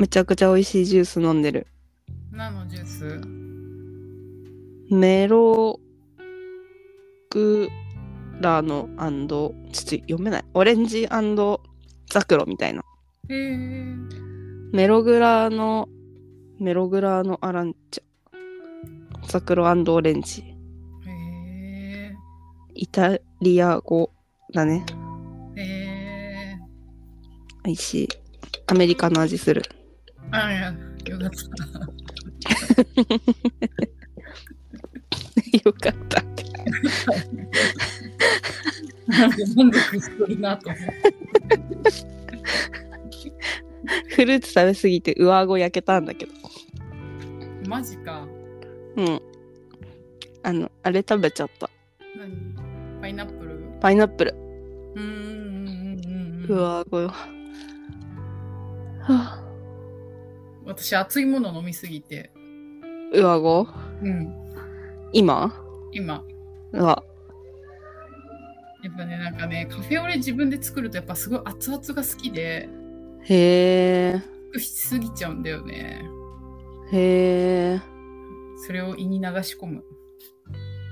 めちゃくちゃ美味しいジュース飲んでる。何のジュース？メログラノちょっと読めない。オレンジザクロみたいな。へえ。メログラの、メログラのアランチャ。ザクロオレンジ。へえ。イタリア語だね。へえ。美味しい。アメリカの味する。あ、いや、よかった。よかった。なんか満足してるなと思って。フルーツ食べすぎて上顎焼けたんだけど。マジか。うん。あの、あれ食べちゃった。何？パイナップル？パイナップル。うーんうんうんうんうん。上顎よ。はあ、私、熱いもの飲みすぎて。上顎？うん。今？今。うわ。やっぱね、なんかね、カフェオレ自分で作るとやっぱすごい熱々が好きで、へえ。しすぎちゃうんだよね。へえ。それを胃に流し込む。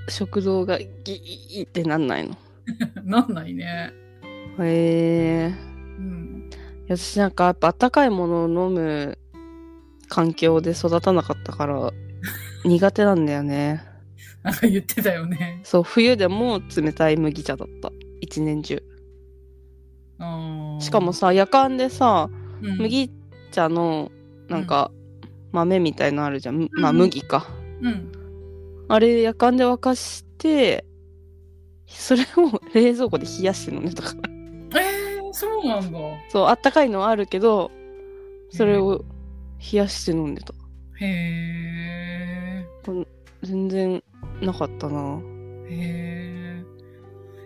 食道がギーってなんないの？なんないね。へえ。うん。いや私なんかやっぱ温かいものを飲む環境で育たなかったから苦手なんだよね。なんか言ってたよね。そう、冬でも冷たい麦茶だった。一年中。うんしかも、さ、夜間でさ、うん、麦茶のなんか豆みたいのあるじゃん。むまあうん麦か。うん。あれ夜間で沸かして、それを 冷蔵庫で冷やして飲んでたから。えー、そうなんだ。そう、あったかいのはあるけど、それを冷やして飲んでた。へえ。全然なかったな。へえ。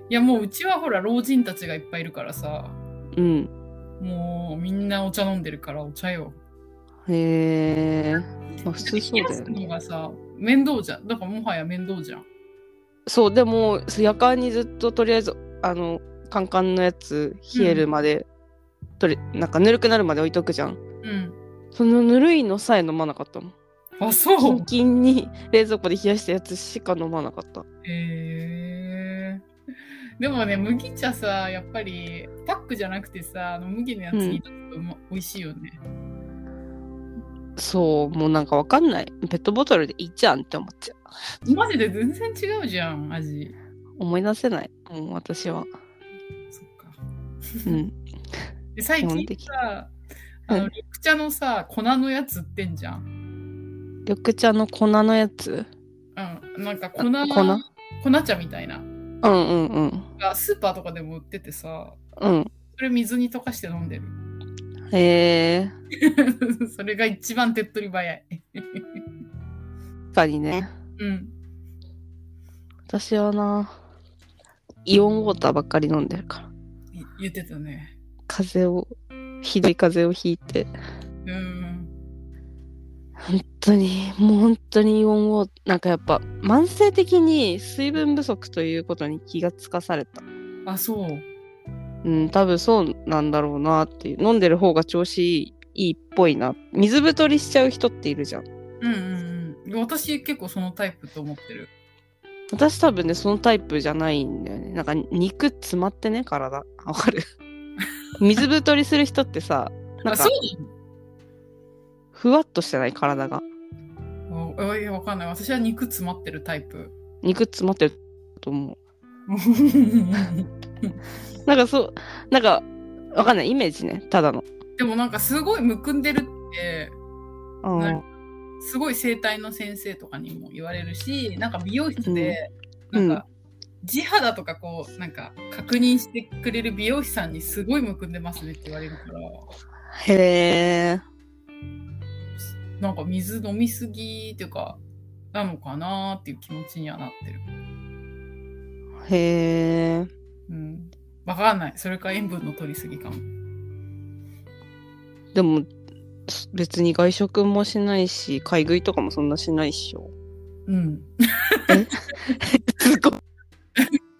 いやもううちはほら老人たちがいっぱいいるからさ、うん。もうみんなお茶飲んでるからお茶よ。へえ。まあ普通そうだよね。がさ、面倒じゃん。だからもはや面倒じゃん。そう、でも、夜間にずっととりあえず、あの、カンカンのやつ冷えるまで、とりなんかぬるくなるまで置いとくじゃん。うん。そのぬるいのさえ飲まなかったの。あ、そうキン。キンに冷蔵庫で冷やしたやつしか飲まなかった。へえ。でもね、麦茶さ、やっぱりパックじゃなくてさ、あの麦のやつに出すとうま、美味しいよね。そう、もうなんかわかんない。ペットボトルでいいじゃんって思っちゃう。マジで全然違うじゃん、味。思い出せない。もう私は。そっか。うん。で最近さ、あのうん緑茶のさ、粉のやつ売ってんじゃん。緑茶の粉のやつ？うん。なんか粉、粉？粉茶みたいな。うんうんうん。がスーパーとかでも売っててさ、うん。それ水に溶かして飲んでる。へえ。それが一番手っ取り早い。確かにね。うん。私はな、イオンウォーターばっかり飲んでるから。い言ってたね。風邪を、ひどい風邪をひいて。うん。本当に、もう本当にイオンウォーなんかやっぱ慢性的に水分不足ということに気がつかされた。あ、そう。うん、多分そうなんだろうなっていう。飲んでる方が調子いいいいっぽいな。水太りしちゃう人っているじゃん。うんうんうん。私結構そのタイプと思ってる。私多分ね、そのタイプじゃないんだよね。なんか肉詰まってね、体。わかる？水太りする人ってさ、なんあ、かふわっとしてない？体が。ああいや、わかんない。私は肉詰まってるタイプ。肉詰まってると思う。なんかそう、なんか、わかんない。イメージね。ただの。でもなんかすごいむくんでるって、すごい整体の先生とかにも言われるし、なんか美容室で、うんなんか、地肌とかこう、なんか確認してくれる美容師さんにすごいむくんでますねって言われるから、へえ。なんか水飲みすぎっていうか、なのかなーっていう気持ちにはなってる。へえ。うん。わかんない。それか塩分の取りすぎかも。でも、別に外食もしないし、買い食いとかもそんなしないっしょ。うん。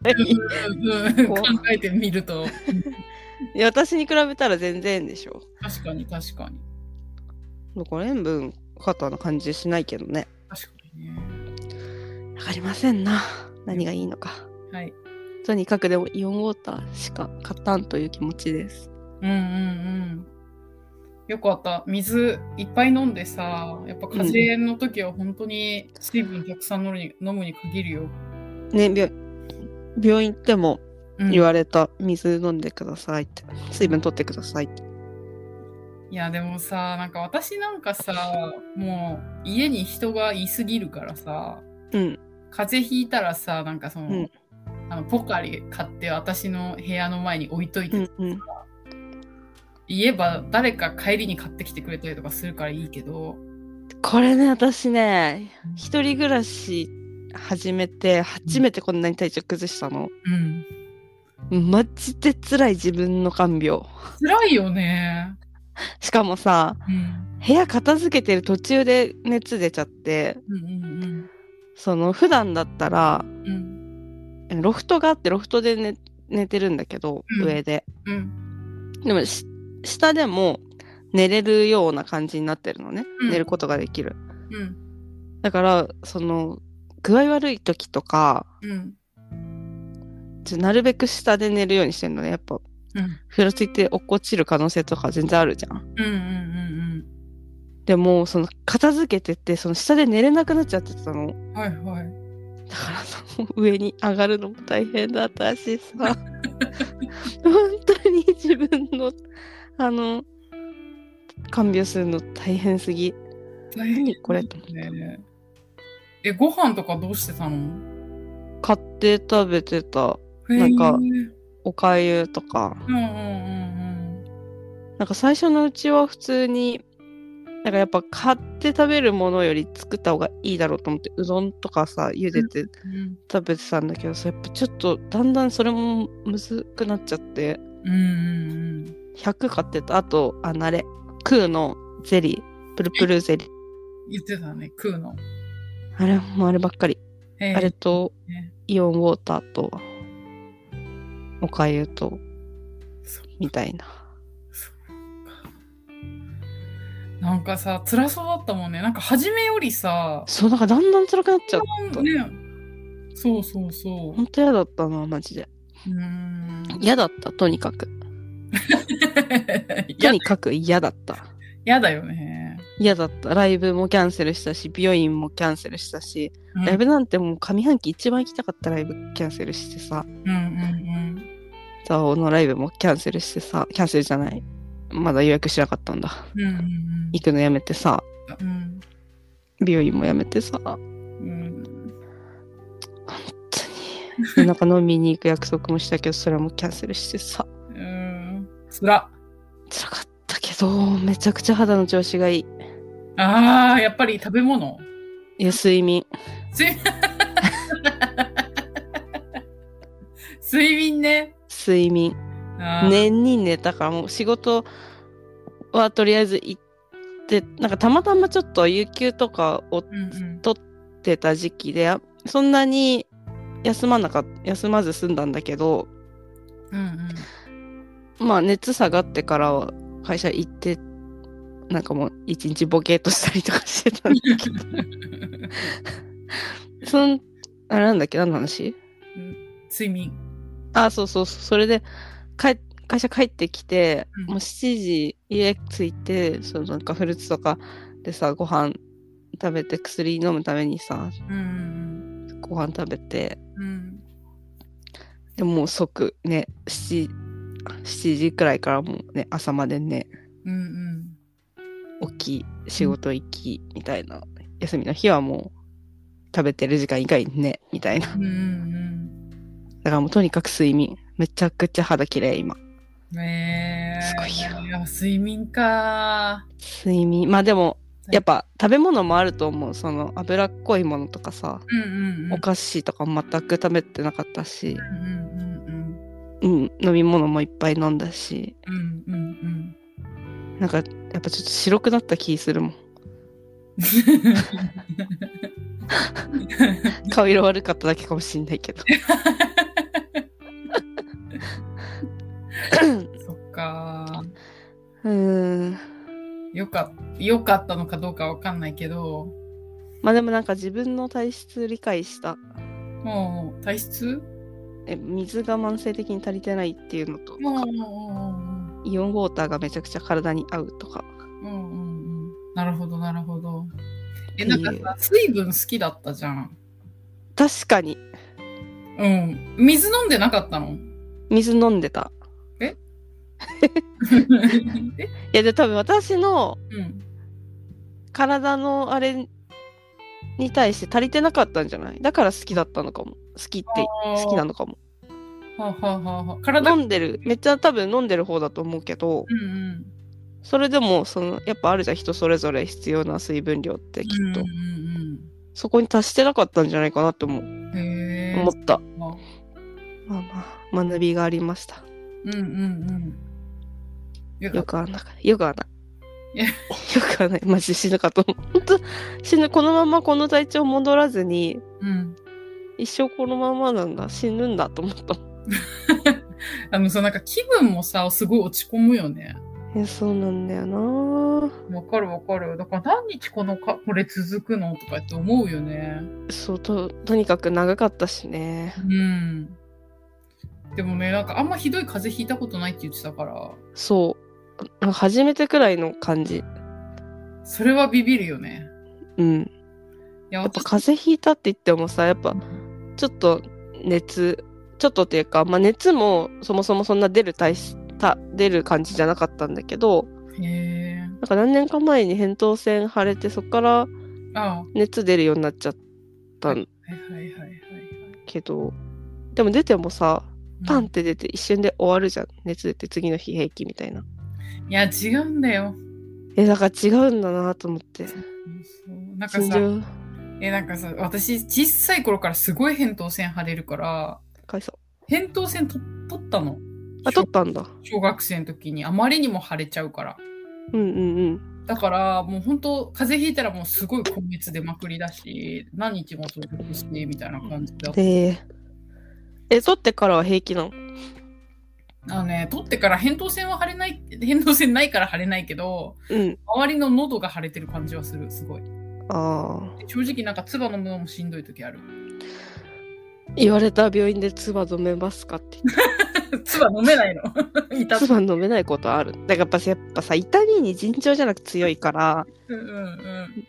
うんこう考えてみると、いや私に比べたら全然でしょ。確かに確かに。だから塩分過多な感じしないけどね。確かにね。わかりませんな。何がいいのか。はい。とにかくでもイオンウォーターしか買ったんという気持ちです。うんうんうん。よかった。水いっぱい飲んでさ、やっぱ風邪の時は本当に水分たくさん飲むに飲むに限るよ。ね、病病院行ってもうん言われた、水飲んでくださいって。水分取ってくださいって。いやでもさ、なんか私なんかさ、もう家に人がいすぎるからさ、うん。風邪ひいたらさ、なんかその、うんあのポカリ買って私の部屋の前に置いといて、うんうん。言えば誰か帰りに買ってきてくれたりとかするからいいけど、これね、私ね、一人暮らし始めて、初めてこんなに体調崩したの。うん。マジで辛い自分の看病。辛いよね。しかもさ、うん。部屋片付けてる途中で熱出ちゃって、うんうんその普段だったら、うん。うん。ロフトがあってロフトで寝寝てるんだけど、うん上で。うん。でもし下でも寝れるような感じになってるのね。うん寝ることができる。うん。だから、その、具合悪い時とか、うん。ちょなるべく下で寝るようにしてるのね。やっぱ、うん。ふらついて落っこちる可能性とか全然あるじゃん。うん。うん。でも、その、片付けてて、その下で寝れなくなっちゃってたの。うん。はいはい。だからその上に上がるのも大変だったしさ 本当に自分のあの看病するの大変すぎ大変何これと思ってね。え、ご飯とかどうしてたの？買って食べてた。なんかおかゆとか。うんうんうんなんか最初のうちは普通になんかやっぱ買って食べるものより作った方がいいだろうと思ってうどんとかさ茹でてうん。食べてたんだけどさやっぱちょっとだんだんそれもむずくなっちゃって。うんうん100買ってた。あと、あのあれ、クーのゼリー、プルプルゼリー。言ってたね、食うの。あれ、もうあればっかり。あれとね、イオンウォーターと、おかゆと、みたいな。なんかさ、辛そうだったもんね。なんか初めよりさ、そう、なんかだんだん辛くなっちゃう。ね、そうそうそう。ほんと嫌だったな、マジで。うーん。嫌だった、とにかく。とやにかく嫌だった。やだよね。嫌だった。ライブもキャンセルしたし、美容院もキャンセルしたし、うんライブなんてもう上半期一番行きたかったライブキャンセルしてさ、うんうんザオのライブもキャンセルしてさ、キャンセルじゃない。まだ予約しなかったんだ。うん。うんうん行くのやめてさ、うん。美容院もやめてさ、本うん。当に。なんか飲みに行く約束もしたけど、それもキャンセルしてさ、うん。つら。辛かったけど、めちゃくちゃ肌の調子がいい。ああ、やっぱり食べ物いや、睡眠。睡睡眠ね。睡眠。年に寝たから、もう仕事はとりあえず行って、なんかたまたまちょっと有給とかをうんうん。取ってた時期で、そんなに休まなかっ休まず済んだんだけど、うんまあ熱下がってからは会社行って、なんかもう一日ボケーっとしたりとかしてたんだけど、うん。そん、あれなんだっけ何の話？睡眠。あ、そうそうそう、それで、帰会社帰ってきて、うんもう7時家着いて、そのなんかフルーツとかでさ、ご飯食べて薬飲むためにさ、うんご飯食べて、うん。うん。でもう即ね、7、7時くらいからもうね、朝までね、うん起き、仕事行き、みたいな。休みの日はもう、食べてる時間以外にね、みたいな。うん。うんだからもうとにかく睡眠。めちゃくちゃ肌綺麗今。うん。えー。すごいよいや、睡眠か睡眠。まあでも、やっぱ食べ物もあると思う。その脂っこいものとかさ、うんうんうん。お菓子とか全く食べてなかったし、うんうんうん、飲み物もいっぱい飲んだし、うん。うんうんうん。なんかやっぱちょっと白くなった気するもん。顔色悪かっただけかもしんないけど。そっかうーん。よかっ良かったのかどうかわかんないけど、まあでもなんか自分の体質理解した。もう体質？え水が慢性的に足りてないっていうのと、うんうんイオンウォーターがめちゃくちゃ体に合うとか。うんうんうん。なるほど、なるほど。え、なんかさ、水分好きだったじゃん。確かに、うん。水飲んでなかったの？水飲んでた。え？いやで多分私のうん。体のあれに対して足りてなかったんじゃない？だから好きだったのかも。好きって好きなのかも。はあは飲んでる、めっちゃ多分飲んでる方だと思うけど、うんうん。それでもそのやっぱあるじゃん人それぞれ必要な水分量ってきっと、うんうんそこに達してなかったんじゃないかなって思う。思った。あまあ。まあ学びがありました。うんうんうん。よよくはなかよくはない。いや よくはない。マジで死ぬかと思う。本当死ぬこのままこの体調戻らずにうん。一生このままなんだ。死ぬんだと思った あのさ、なんか気分もさ、すごい落ち込むよね。えそうなんだよなわかるわかる。だから何日このか、これ続くのとかって思うよね。そうととにかく長かったしねうん。でもね、なんかあんまひどい風邪ひいたことないって言ってたから、そう初めてくらいの感じそれはビビるよね。うんいや、やっぱ私風邪ひいたって言ってもさやっぱちょっと熱ちょっとっていうか、まあ、熱もそもそもそんな出る体質た出る感じじゃなかったんだけど。なんか何年か前に扁桃腺腫れてそこからあ熱出るようになっちゃったんはいはいはいはいはい。けどでも出てもさパンっうんて出て一瞬で終わるじゃん。熱出て次の日平気みたいな。いや、違うんだよ。えだから違うんだなと思って。そうなんかさ、え、なんかさ、私、小さい頃からすごい扁桃腺腫れるから、かわいそう扁桃腺と取ったの？あ取ったんだ小学生の時にあまりにも腫れちゃうから。うんうんうんだから、もう本当、風邪ひいたらもうすごい今月出まくりだし、何日も続くし、みたいな感じだった。でえ取ってからは平気なの？あのね、取ってから扁桃腺は腫れない、扁桃腺ないから腫れないけど、うん周りの喉が腫れてる感じはする、すごい。ああ正直なんか唾飲むのもしんどい時ある。言われた病院で唾飲めますかって。唾飲めないの？唾飲めないことある。だからやっぱさ痛みに尋常じゃなく強いからうんうん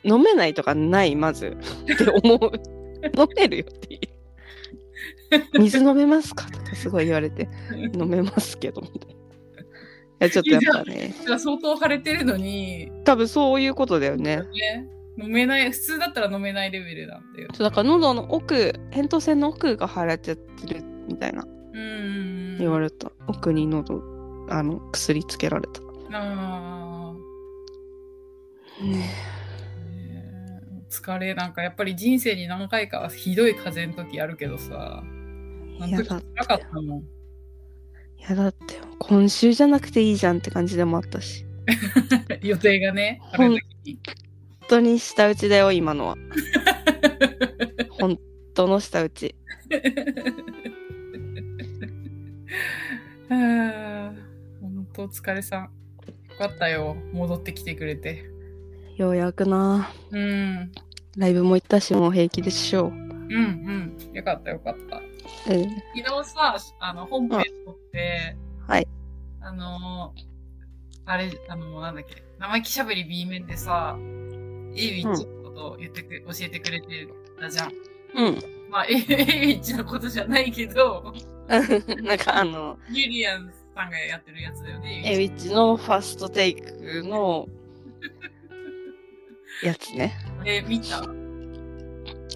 うん。飲めないとかないまず。って思う。飲めるよって水飲めますか？とかすごい言われて。飲めますけどみたいないやちょっとやっぱね。相当腫れてるのに、多分そういうことだよね。ね、飲めない、普通だったら飲めないレベルなんだよ。そうだから喉の奥扁桃腺の奥が腫れてるみたいな。うん。言われた。奥に喉あの薬つけられた。あー。ねね疲れ、なんかやっぱり人生に何回かひどい風邪の時あるけどさ、あの時やだ辛かったもん。いやだって今週じゃなくていいじゃんって感じでもあったし。予定がね、あほんる時に。本当に舌打ちだよ今のは 本当の舌打ちは あ本当お疲れさん。よかったよ、戻ってきてくれて。ようやくなうん。ライブも行ったしもう平気でしょううんうん。よかったよかった。うん昨日さ、あの、本編撮って、はい。あの、あれ、あの、なんだっけ、生意気しゃべり B 面でさ、エイウィッチのことを言ってく、教えてくれてたじゃん。うん。まあ、エイウィッチのことじゃないけど、なんかあのユリアンさんがやってるやつだよね。エウィッチ。のファーストテイクの やつね。え、見た？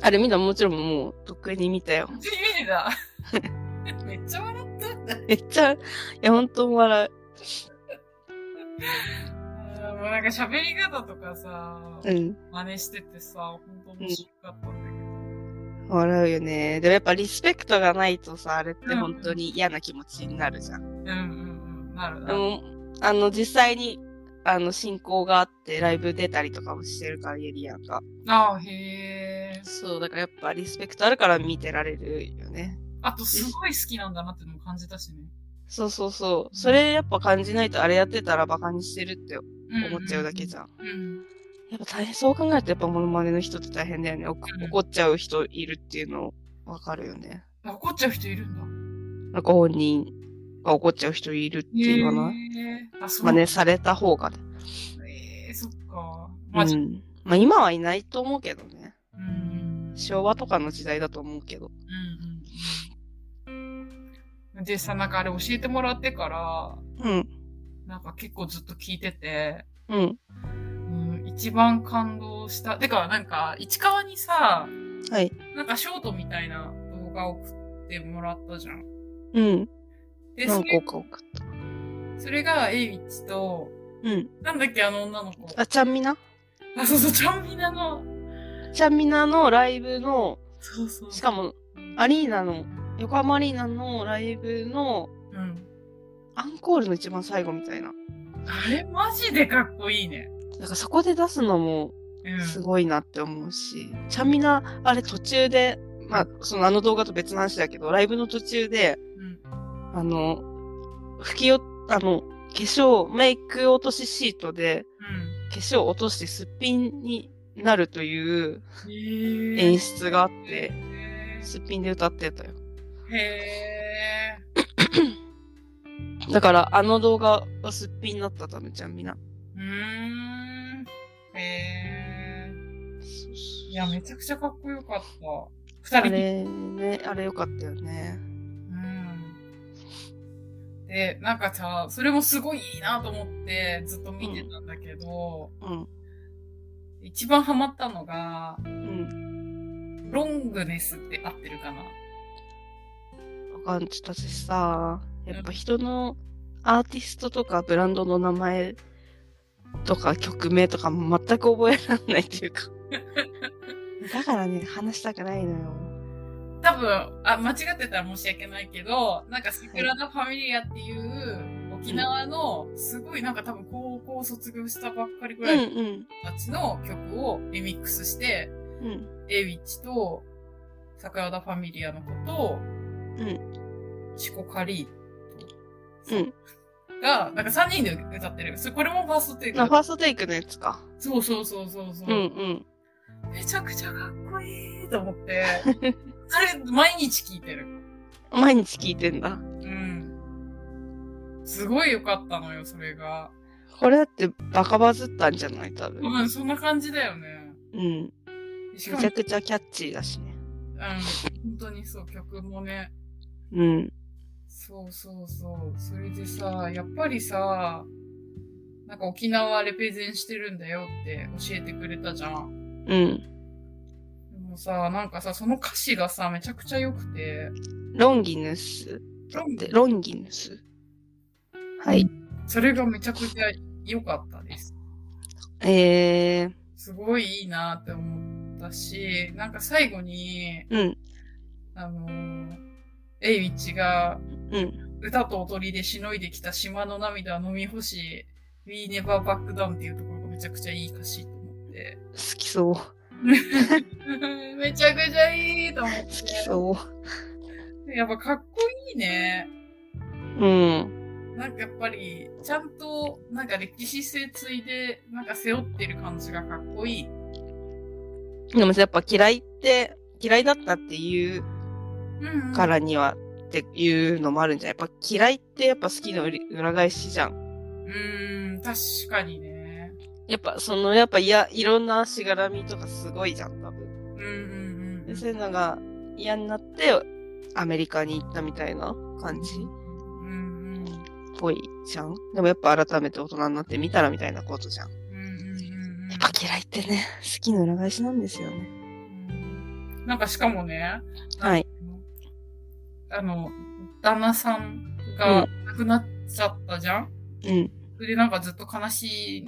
あれ見た？もちろんもうとっくに見たよ。見てた。めっちゃ笑った。んだ。めっちゃいや本当笑うあーもうなんか喋り方とかさ、うん。真似しててさ、本当面白かったんだけど。笑うよね。でもやっぱリスペクトがないとさあれって本当に嫌な気持ちになるじゃん。うんうんうん。なるなであの実際にあの進行があってライブ出たりとかもしてるからユリアンが。ああ、へえ。そうだからやっぱリスペクトあるから見てられるよね。あと、すごい好きなんだなってのも感じたしね。そうそうそう。それやっぱ感じないとあれやってたらバカにしてるって思っちゃうだけじゃん。うん。やっぱ大変、そう考えるとやっぱモノマネの人って大変だよね。怒っちゃう人いるっていうのわかるよね。あ怒っちゃう人いるんだ。なんか本人が怒っちゃう人いるって言わな？い、へーあ、そう。真似された方がね。えー、そっか。うマジ。ん。まあ今はいないと思うけどね。うん。昭和とかの時代だと思うけど。うん。でさ、なんかあれ教えてもらってから、うん。なんか結構ずっと聞いてて、うん。うん、一番感動した。てか、なんか、市川にさ、はい。なんかショートみたいな動画送ってもらったじゃん。うん。で、そ何れ個か送った。それがエイウィッチと、うん。なんだっけ、あの女の子。あ、ちゃんみな？あ、そうそう、ちゃんみなの。ちゃんみなのライブの、そうそう。しかも、アリーナの、横浜アリーナのライブのうん。アンコールの一番最後みたいな。あれ、マジでかっこいいね。だからそこで出すのもうん。すごいなって思うし、ちゃんみな、あれ途中で、まあ、そのあの動画と別の話だけど、ライブの途中で、うん。あの、拭きよ、あの、化粧、メイク落としシートで、うん。化粧を落としてすっぴんになるという演出があって、へすっぴんで歌ってたよ。ーへだから、あの動画はすっぴんになったためちゃんみな。ーうーん。へーいや、めちゃくちゃかっこよかった。あ二人れね、あれよかったよね。うん。で、なんかさ、それもすごいいいなと思ってずっと見てたんだけど、うん。一番ハマったのが、うん。ロングネスって合ってるかな？わかんちょっと私さ、やっぱ人のアーティストとかブランドの名前とか曲名とかも全く覚えられないっていうか。だからね、話したくないのよ。多分、あ、間違ってたら申し訳ないけど、なんかサクラダ・ファミリアっていう沖縄のすごいなんか多分高校卒業したばっかりぐうらいの。人たちの曲をリミックスして、うん。エィッチと桜田ファミリアの子と、うん。チコカリー。が、なんか3人で歌ってる。それこれもファーストテイクあ、ファーストテイクのやつか。そうそうそうそうそう、うんうん。めちゃくちゃかっこいいと思って、それ毎日聞いてる。毎日聞いてんだ。うん。すごい良かったのよ、それが。これだってバカバズったんじゃない多分。うん、そんな感じだよね。うん。めちゃ、くちゃキャッチーだしね。うん、本当にそう、曲もね。うん。そうそうそう。それでさ、やっぱりさ、なんか沖縄レペゼンしてるんだよって教えてくれたじゃん。うん。でもさ、なんかさ、その歌詞がさ、めちゃくちゃ良くて、ロンギヌス。だって、ロンギヌス。はい。それがめちゃくちゃ良かったです。えー。すごいいいなって思ったし、なんか最後に、うん。あのー、エイウィッチがうん。歌と踊りでしのいできた島の涙は飲み干し、We Never Back Down っていうところがめちゃくちゃいい歌詞と思って。好きそう。めちゃくちゃいいと思っ好きそて。やっぱかっこいいね。う。うん。なんかやっぱり、ちゃんと、なんか歴史性ついで、なんか背負ってる感じがかっこいい。でもさやっぱ嫌いって、嫌いだったっていう。からにはっていうのもあるんじゃないやっぱ嫌いってやっぱ好きの裏裏返しじゃん。うーん、確かにね。やっぱそのやっぱいや、いろんなしがらみとかすごいじゃん、多分。うんうんうんそういうのが嫌になってアメリカに行ったみたいな感じっうんうん。ぽいじゃん。でもやっぱ改めて大人になってみたらみたいなことじゃん。うんうんうんうんやっぱ嫌いってね、好きの裏返しなんですよね。うんなんかしかもね、はい。あの、旦那さんが亡くなっちゃったじゃん、うん。それでなんかずっと悲し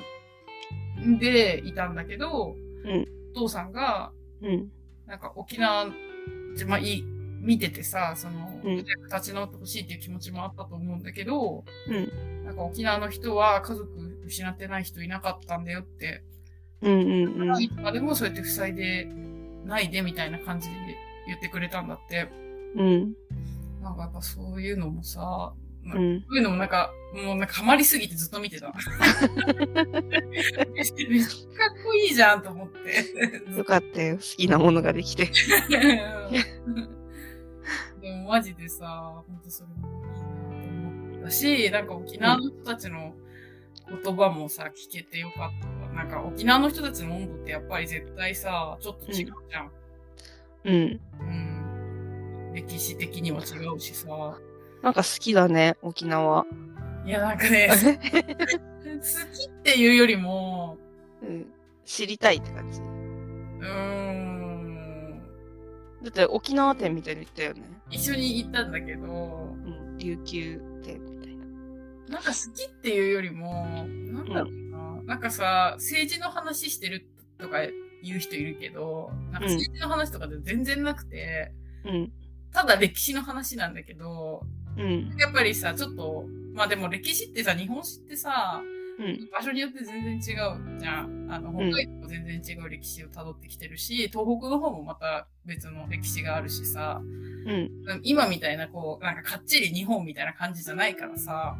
んでいたんだけど、うんお父さんが、うん。なんか沖縄、まあ、いい、見ててさ、その、うん立ち直ってほしいっていう気持ちもあったと思うんだけど、うん。なんか沖縄の人は家族失ってない人いなかったんだよって、うんうんうん。いつまでもそうやって塞いでないでみたいな感じで言ってくれたんだって。うん。なんかやっぱそういうのもさ、まあうん。そういうのもなんか、もうなんかハマりすぎてずっと見てた。めっちゃかっこいいじゃんと思って。よかったよ。好きなものができて。でもマジでさ、ほんとそれもいいなと思ったし、なんか沖縄の人たちの言葉もさ、聞けてよかったわ。なんか沖縄の人たちの温度ってやっぱり絶対さ、ちょっと違うじゃん。うん。うん。歴史的には違うしさ。なんか好きだね、沖縄。いや、なんかね、好きっていうよりも、うん。知りたいって感じ。うーん、だって沖縄店みたいに言ったよね。一緒に行ったんだけど、うん。琉球店みたいな。なんか好きっていうよりも、なんだろうな、なんかさ、政治の話してるとか言う人いるけど、なんかうん政治の話とかで全然なくて、うん。ただ歴史の話なんだけど、うん。やっぱりさ、ちょっと、まあでも歴史ってさ、日本史ってさ、うん。場所によって全然違うじゃん。あの、うん北海道も全然違う歴史を辿ってきてるし、東北の方もまた別の歴史があるしさ、うん。今みたいなこう、なんかかっちり日本みたいな感じじゃないからさ、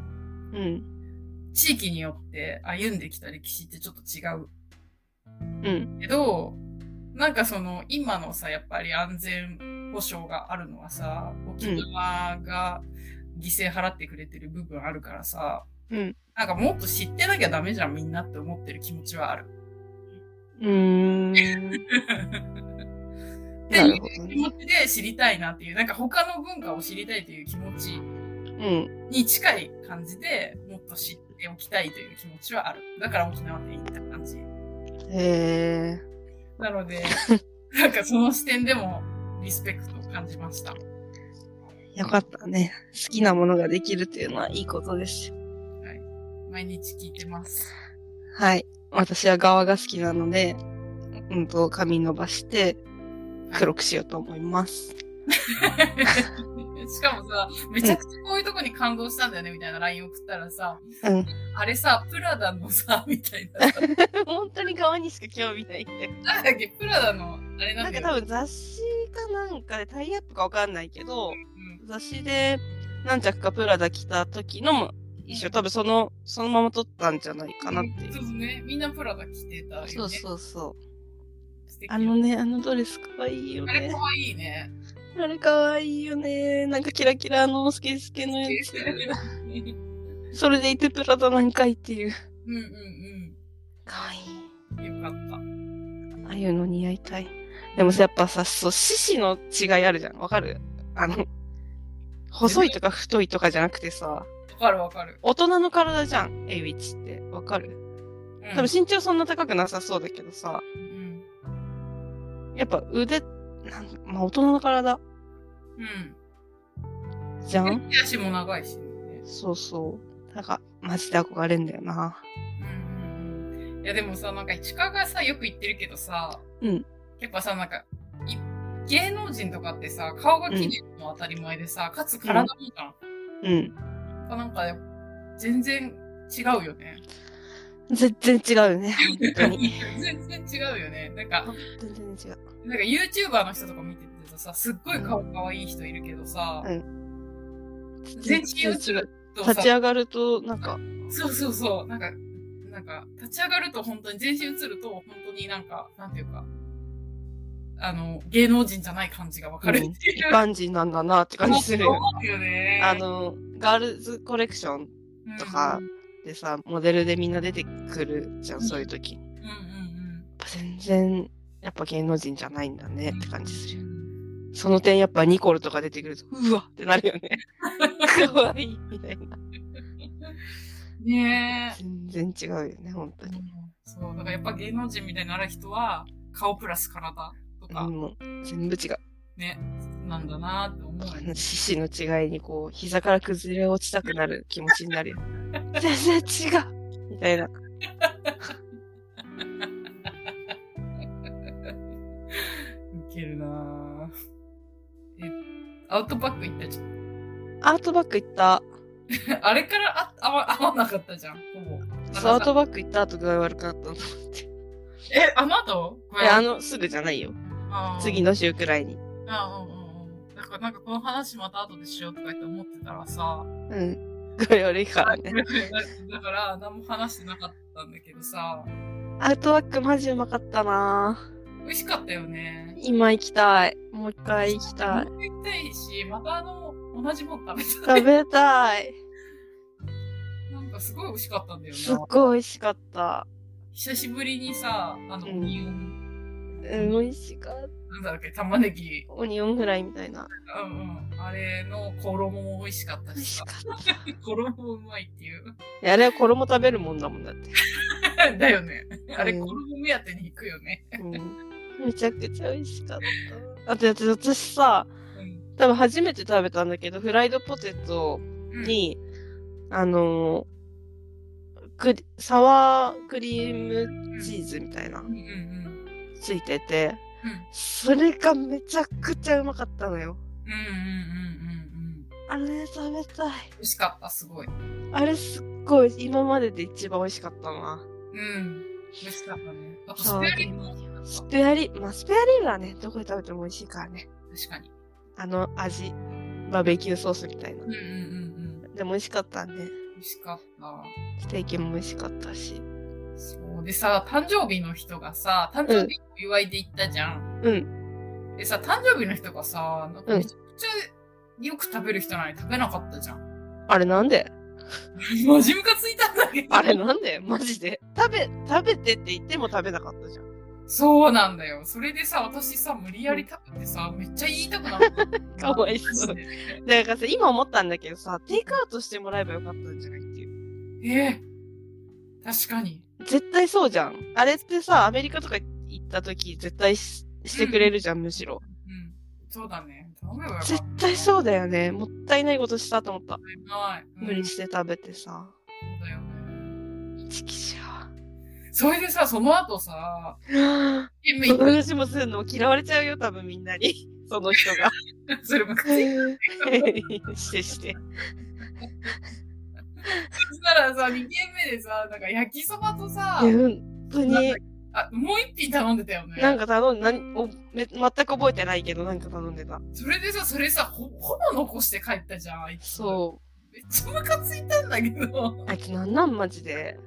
うん。地域によって歩んできた歴史ってちょっと違ううん。けど、なんかその今のさ、やっぱり安全保障があるのはさ、沖縄が犠牲払ってくれてる部分あるからさ、うん。なんかもっと知ってなきゃダメじゃんみんなって思ってる気持ちはある。うーん。っていう気持ちで知りたいなっていう、なんか他の文化を知りたいという気持ちうん。に近い感じでもっと知っておきたいという気持ちはある。だから沖縄っていいって感じ。へえ。なので、なんかその視点でもリスペクトを感じました。よかったね。好きなものができるっていうのはいいことですよ。はい。毎日聞いてます。はい。私は側が好きなので、うんと、髪伸ばして、黒くしようと思います。しかもさ、めちゃくちゃこういうとこに感動したんだよね、みたいな LINE 送ったらさ、うん。あれさ、プラダのさ、みたいなさ。本当に側にしか興味ないんだよ。なんだっけ、プラダの、あれななんんだよ、か多分雑誌かなんかでタイアップかわかんないけど、うん雑誌で何着かプラダ着た時のも一緒。多分その、そのまま撮ったんじゃないかなっていう。そうですね。みんなプラダ着てたよね。そうそうそう。あのね、あのドレスかわいいよねあれか。わいいね。あれかわいいよね。なんかキラキラのスケスケのやつ。うんそれでいてプラダなんかいっていう。うんかわいい。うん。よかった。ああいうの似合いたい。でもさ、やっぱさ、そう、獅子の違いあるじゃん。わかる？あの、細いとか太いとかじゃなくてさ、わかるわかる。大人の体じゃん、エイウィッチって。わかる？うん多分身長そんな高くなさそうだけどさ、うん。やっぱ腕、なんまあ大人の体？うん。じゃん？手足も長いしね。そうそう。なんか、マジで憧れんだよな。うん。いやでもさ、なんか市川がさ、よく言ってるけどさ、うん。やっぱさ、なんか、い芸能人とかってさ、顔が綺麗の当たり前でさ、かつ体もじゃん。うん。なんか、全然違うよね。全然違うよね。本当に。全然違うよね。なんか、全然違う。なんか YouTuber の人とか見ててさ、すっごい顔可愛い人いるけどさ、全然違う。立ち上がると、なんか、そうそうそう、なんか、なんか、立ち上がると本当に全身映ると本当になんか、なんていうか、あの、芸能人じゃない感じがわかるっていう。一般人なんだなって感じするよ。思うよね。あの、ガールズコレクションうん、とかでさ、モデルでみんな出てくるじゃん、そういう時に。うんうんうん。全然、やっぱ芸能人じゃないんだねって感じするよ。その点やっぱニコルとか出てくると、うわってなるよね。かわいいみたいな。ねえ。全然違うよね、本当に。そう、だからやっぱ芸能人みたいになる人は、顔プラス体とか、もう全部違う。ね、なんだなって思うよね。獅子の違いにこう、膝から崩れ落ちたくなる気持ちになるよ。全然違うみたいな。ウケるなぁ。え、アウトバック行ったじゃん。アートバッグ行った。あれからあ合わ合わなかったじゃん、ほぼ。そう、アートバッグ行った後具合悪くなったの。え、あの後？いや、あの、すぐじゃないよ。次の。の週くらいに。あうんうんうん。だからなんかこの話また後でしようとか言って思ってたらさ、うん。具合悪いからね。だから、何も話してなかったんだけどさ、アウトバックマジうまかったな美味しかったよね。今行きたい。もう一回行きたい。もう行きたいし、またあの、同じもん食べたい。食べたい。なんかすごい美味しかったんだよすっな。ごい美味しかった。久しぶりにさ、あの、うんオニオン、うん、美味しかった。なんだっけ、玉ねぎ、オニオンフライみたいな。うんうん。あれの衣も美味しかった美味しか。った。衣もうまいっていう。あれは衣食べるもんだもんだって。だよね。あれ、うん衣目当てに行くよね。うん。めちゃくちゃ美味しかった。あと、私さ、うん。多分初めて食べたんだけど、フライドポテトうん、に、あのーサワークリームチーズみたいなうんうんうん。ついてて、うんそれがめちゃくちゃうまかったのよ。うんうんうんうんうん。あれ食べたい。美味しかった、すごい。あれすっごい、今までで一番美味しかったな。うん。美味しかったね。あと、スペアリブ。スペアリ、まあ、スペアリブはね、どこで食べても美味しいからね。確かに。あの味、バーベキューソースみたいなうん。うんうんうん。でも美味しかったね。美味しかった。ステーキも美味しかったし。でさ、誕生日の人がさ、誕生日お祝いで行ったじゃん。うん。でさ、誕生日の人がさ、なんかうんめちゃくちゃよく食べる人なのに食べなかったじゃん。あれなんで？マジムカついたんだけど。あれなんで？マジで？食べ、食べてって言っても食べなかったじゃん。そうなんだよ。それでさ、私さ、無理やり食べてさ、めっちゃ言いたくなった。かわいそうだからさ、今思ったんだけどさ、テイクアウトしてもらえばよかったんじゃないっていう。ええ確かに。絶対そうじゃん。あれってさ、アメリカとか行った時、絶対ししてくれるじゃん、むしろ。うん。そうだね。絶対そうだよね。もったいないことしたと思った。うん無理して食べてさ。そうだよね。チキシそれでさ、その後さ、その話もするの嫌われちゃうよ、多分みんなに。その人が。それムカついしてして。そしたらさ、2軒目でさ、なんか焼きそばとさ本当に。あ、もう一品頼んでたよね。なんか頼んで、なんおめ全く覚えてないけど、なんか頼んでた。それでさ、それさ、ほ、ほぼ残して帰ったじゃん、あいつ。そう。めっちゃムカついたんだけど。あいつなんなんマジで。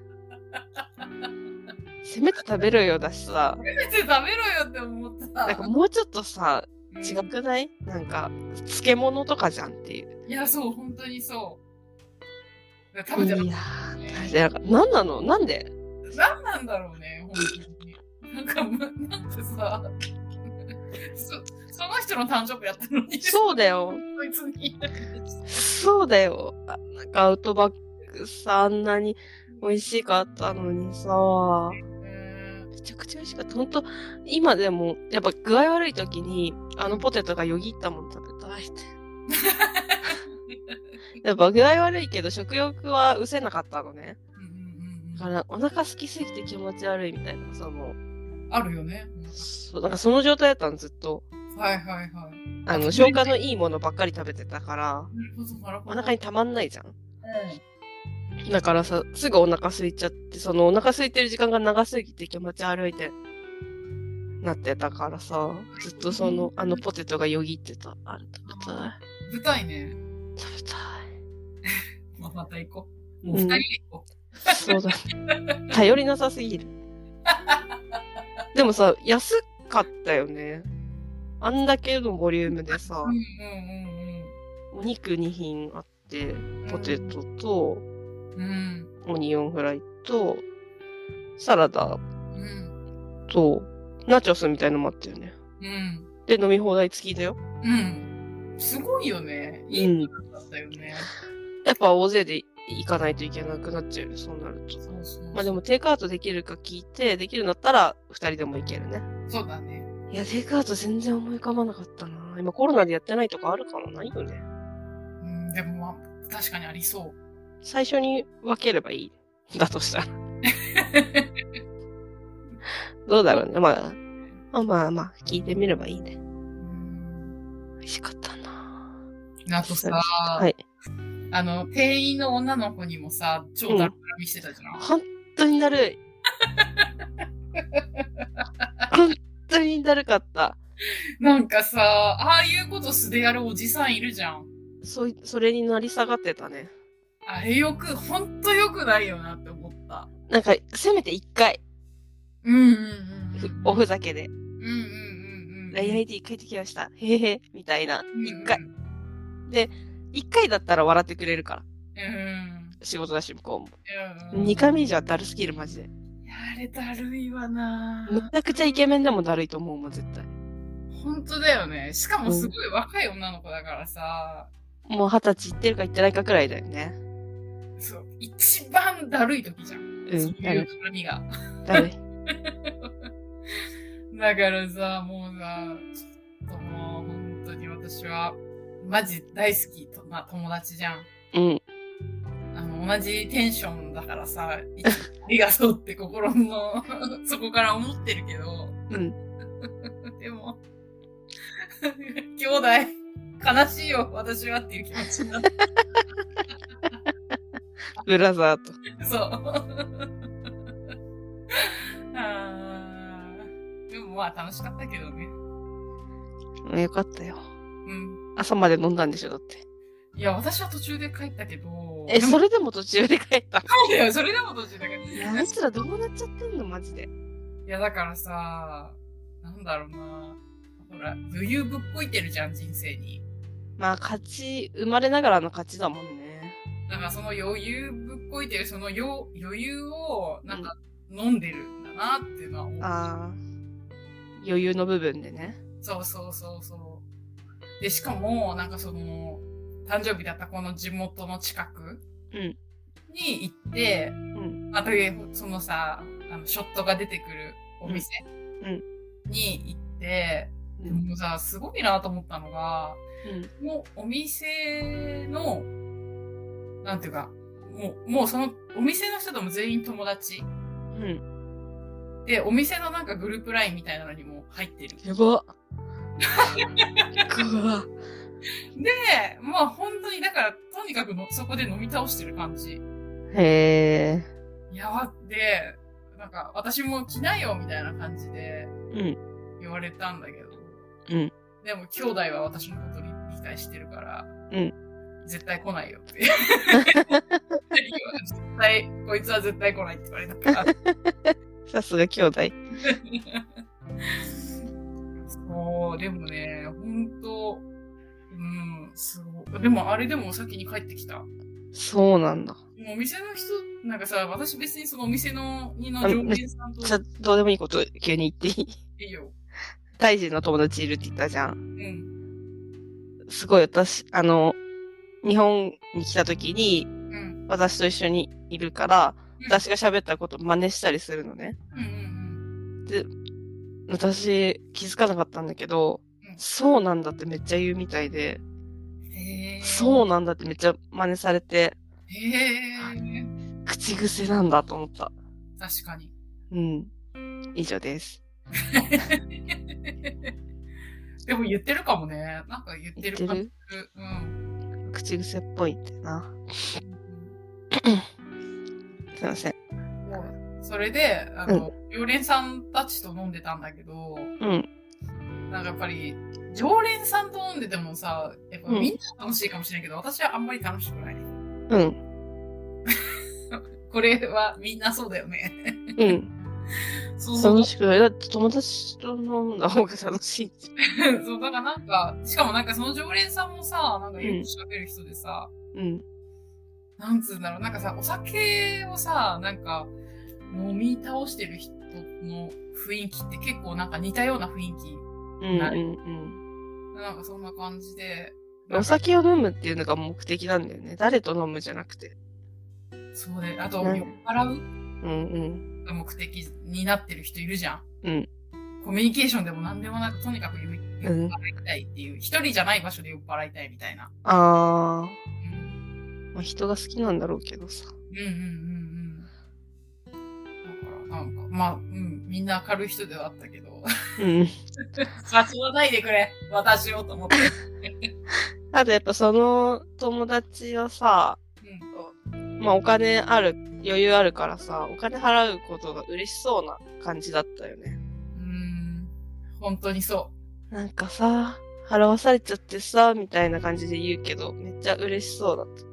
せめて食べろよだしさ。せめて食べろよって思った。なんかもうちょっとさ、うん違くない？なんか、漬物とかじゃんっていう。いや、そう、本当にそう。食べてなかった。なんなの？なんで？何なんだろうね、本当に。なんか、むなんかさ、そ、その人の誕生日やったのに、そうだよ。こいつに。そうだよ。あなんかアウトバックさ、あんなに美味しかったのにさ、えめちゃくちゃ美味しかった。ほんと、今でも、やっぱ具合悪い時に、あのポテトがよぎったもん食べたいって。やっぱ具合悪いけど食欲は失せなかったのね。だからお腹空きすぎて気持ち悪いみたいな、その、うん。あるよね。そう、なんかその状態だったのずっと。はいはいはい。あの、消化のいいものばっかり食べてたから。お腹にたまんないじゃん。うん。だからさ、すぐお腹空いちゃって、そのお腹空いてる時間が長すぎて気持ち悪いってなってたからさ、ずっとその、あのポテトがよぎってた。あれ食べたい。舞台ね。食べたい。まあ、また行こう。もう二人で行こそうだ。頼りなさすぎる。でもさ、安かったよね。あんだけのボリュームでさう。う、んうんお肉2品あって、うんうん。ポテトと、うん。オニオンフライと、サラダうん。と、ナチョスみたいのもあったよね。うん。で、飲み放題付きだよ。うん。すごいよね。いいうん。だったよね。やっぱ大勢で行かないといけなくなっちゃうよね、そうなると。そうそう。まあでも、テイクアウトできるか聞いて、できるんだったら二人でも行けるね。そうだね。いや、テイクアウト全然思い浮かばなかったな。今コロナでやってないとこあるかなないよね。うん、でもまあ、確かにありそう。最初に分ければいい。だとしたら。どうだろうね。まあ、まあまあまあ、聞いてみればいいね。うん。美味しかったなあとさ、はい。あの、店員の女の子にもさ、超だるみしてたじゃん。本当にだるい。本当にだるかった。なんかさ、ああいうこと素でやるおじさんいるじゃん。そ、それになり下がってたね。あれよく、ほんとよくないよなって思った。なんか、せめて一回。うんうんうん。おふざけで。うんうんうんうん。恋愛で一回できました。へへ、みたいな。一回。うんうん、で、一回だったら笑ってくれるから。仕事だし、向こうも。二回目以上だるすぎる、マジで。あれだるいわなめちゃくちゃイケメンでもだるいと思うもん、絶対。本当だよね。しかもすごい若い女の子だからさ。うん、もう二十歳いってるかいってないかくらいだよね。そう。一番だるい時じゃん。うん、だるい絡みが。だるい。だからさ、もうさ、ちょっともう本当に私は、マジ大好きとな友達じゃん。うん。あの、同じテンションだからさ、ありがとうって心の そこから思ってるけど、うん。でも、兄弟、悲しいよ、私はっていう気持ちになって。ブラザーと。そう。あーでもまあ楽しかったけどね。うんよかったよ。うん。朝まで飲んだんでしょ、だって。いや、私は途中で帰ったけど。え、それでも途中で帰った？そうだよ、それでも途中だけど。いや、あいつらどうなっちゃってんの、マジで。いや、だからさ、なんだろうな。ほら、余裕ぶっこいてるじゃん、人生に。まあ、勝ち、生まれながらの勝ちだもんね。だからその余裕ぶっこいてる、そのよ余裕を、なんか、飲んでるんだなっていうのは思う。ああ。余裕の部分でね。そうそうそうそう。で、しかも、なんかその、誕生日だったこの地元の近くうんに行って、んあと、そのさ、あの、ショットが出てくるお店うんに行って、でうん。もさ、すごいなと思ったのが、うん。もうお店の、なんていうか、もう、もうそのお店の人とも全員友達。うん。で、お店のなんかグループラインみたいなのにも入ってる。やば。で、まあ本当に、だから、とにかくのそこで飲み倒してる感じ。へえ。やばって、なんか、私も来なよ、みたいな感じでうん。言われたんだけど。うん。でも、兄弟は私のことに理解してるから、うん。絶対来ないよって。絶対、こいつは絶対来ないって言われたから。さすが兄弟。そう、でもね、ほんと、うん、すごい。でも、あれでも先に帰ってきた。もそうなんだ。うお店の人、なんかさ、私別にそのお店の、にの常連さんと、じゃあ、どうでもいいこと急に言っていい？いいよ。大臣の友達いるって言ったじゃん。うん。すごい私、あの、日本に来た時に、うん。私と一緒にいるから、うん私が喋ったこと真似したりするのね。うんうんで、私気づかなかったんだけど、うんそうなんだってめっちゃ言うみたいで。そうなんだってめっちゃ真似されて、へえ。口癖なんだと思った。確かに。うん。以上です。でも言ってるかもね。なんか言ってる感じ。うん。口癖っぽいってな。すいません。それで、あの、常連さんたちと飲んでたんだけど、うん。なんかやっぱり、常連さんと飲んでてもさ、やっぱうんみんな楽しいかもしれないけど、私はあんまり楽しくない。うん。これはみんなそうだよね。うん。そうそう楽。しくない。だって友達と飲んだ方が楽しいじ そう、だからなんか、しかもなんかその常連さんもさ、なんかよく喋る人でさ。うん。なんつうんだろう、なんかさ、お酒をさ、なんか、飲み倒してる人の雰囲気って結構なんか似たような雰囲気。うんなるうんなんかそんな感じで。うん。お酒を飲むっていうのが目的なんだよね。誰と飲むじゃなくて。そうで、あと、ね酔っ払ううんうん。が目的になってる人いるじゃん。うん。コミュニケーションでも何でもなく、とにかく酔っうん払いたいっていう、一人じゃない場所で酔っ払いたいみたいな。あうん。ー。まあ、人が好きなんだろうけどさ。うんうんうんうん。まあ、うん、みんな明るい人ではあったけど、うん。誘わないでくれ私をと思って。あとやっぱその友達はさ、うん。まあお金ある、余裕あるからさ、お金払うことが嬉しそうな感じだったよね。うん。本当にそなんかさ、払わされちゃってさ、みたいな感じで言うけど、めっちゃ嬉しそうだった。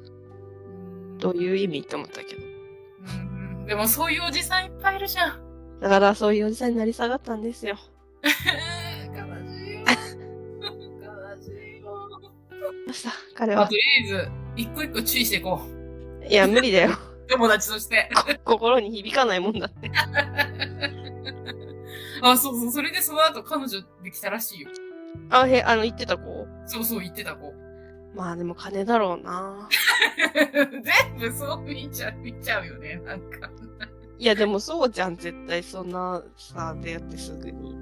どういう意味って思ったけど。うん。でもそういうおじさんいっぱいいるじゃん。だからそういうおじさんになり下がったんですよ。悲しいよ。悲しいよ。どうした？彼は？まあと。りあえず、一個一個注意していこう。いや、無理だよ。友達として。心に響かないもんだって。あ、そうそう。それでその後彼女できたらしいよ。あ、へ、あの、言ってた子？そうそう言ってた子。まあでも金だろうな。全部そう見ちゃう、見ちゃうよね。なんか。いや、でもそうじゃん、絶対そんなさ、出会ってすぐに。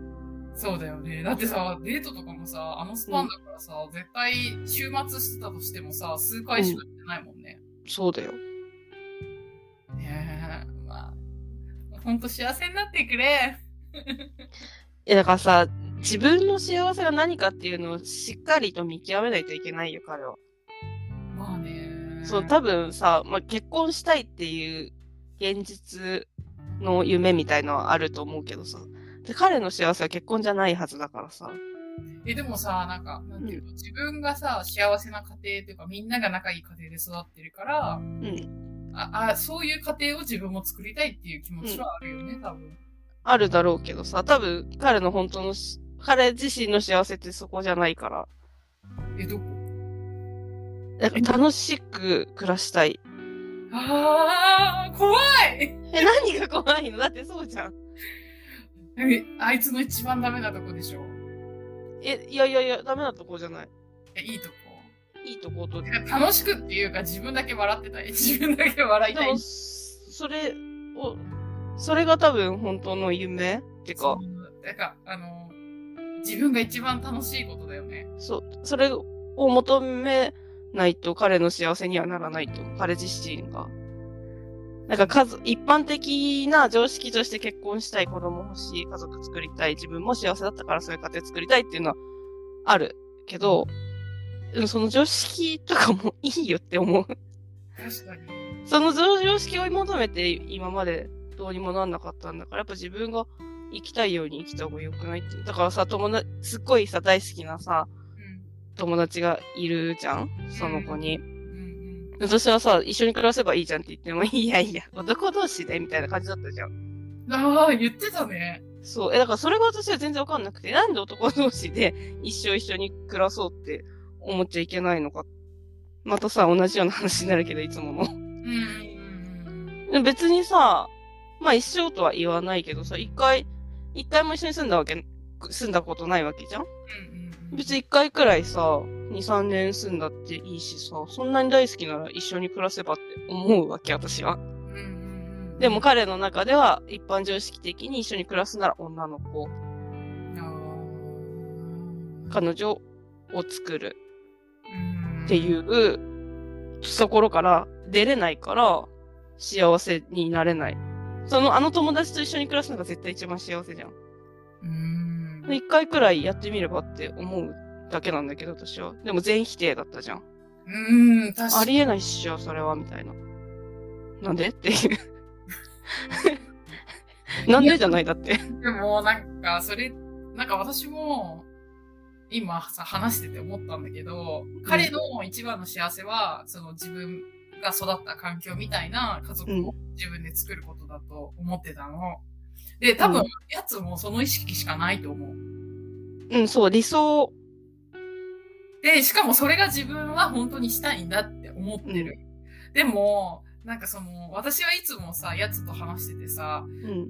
そうだよね。だってさ、デートとかもさ、あのスパンだからさ、絶対週末してたとしてもさ、数回しか行ってないもんね。そうだよ。ねえ、まあ、ほんと幸せになってくれ。いや、だからさ、自分の幸せが何かっていうのをしっかりと見極めないといけないよ、彼は。まあね。そう、多分さ、まあ、結婚したいっていう現実の夢みたいのはあると思うけどさ。で彼の幸せは結婚じゃないはずだからさ。え、でもさ、なんか、なんていうの、自分がさ、幸せな家庭っていうか、みんなが仲いい家庭で育ってるから、うん。ああそういう家庭を自分も作りたいっていう気持ちはあるよね、多分。あるだろうけどさ、多分彼の本当のし、彼自身の幸せってそこじゃないから。え、どこ？だから楽しく暮らしたい。ああ、怖いえ、何が怖いの？だってそうじゃん。えあいつの一番ダメなとこでしょ？え、いやいやいや、ダメなとこじゃない。え、いいとこ？いいとこと。てか楽しくっていうか自分だけ笑ってたい。自分だけ笑いたい。それを、それが多分本当の夢？ってか、そうだから、あの、自分が一番楽しいことだよね。そう、それを求めないと彼の幸せにはならないと、彼自身が。なんか数、一般的な常識として結婚したい、子供欲しい、家族作りたい、自分も幸せだったからそういう家庭作りたいっていうのはあるけど、その常識とかもいいよって思う。確かに。その常識を追い求めて今までどうにもなんなかったんだから、やっぱ自分が生きたいように生きた方が良くないっていう。だからさ、友達、すっごいさ、大好きなさ、うん。友達がいるじゃん？その子に。うん私はさ、一緒に暮らせばいいじゃんって言っても、いやいや、男同士でみたいな感じだったじゃん。うん。ああ、言ってたね。そう。え、だからそれが私は全然わかんなくて、なんで男同士で一生一緒に暮らそうって思っちゃいけないのか。またさ、同じような話になるけど、いつもの。うん。別にさ、まあ一生とは言わないけどさ、一回、一回も一緒に住んだわけ、住んだことないわけじゃんうん。別に一回くらいさ、二、三年住んだっていいしさ、そんなに大好きなら一緒に暮らせばって思うわけ、私は。でも彼の中では一般常識的に一緒に暮らすなら女の子、彼女を作るっていううところから出れないから幸せになれない。そのあの友達と一緒に暮らすのが絶対一番幸せじゃん。一回くらいやってみればって思うだけなんだけど私は。でも全否定だったじゃん。うん、確かに。ありえないっしょ、それは、みたいな。なんでっていう。なんでじゃないだって。でも、なんか、それ、なんか私も、今さ、話してて思ったんだけど、彼の一番の幸せは、その自分が育った環境みたいな家族を自分で作ることだと思ってたの。で、多分うん、やつもその意識しかないと思う。うん、そう、理想。で、しかもそれが自分は本当にしたいんだって思ってる。でも、なんかその、私はいつもさ、やつと話しててさ、うん、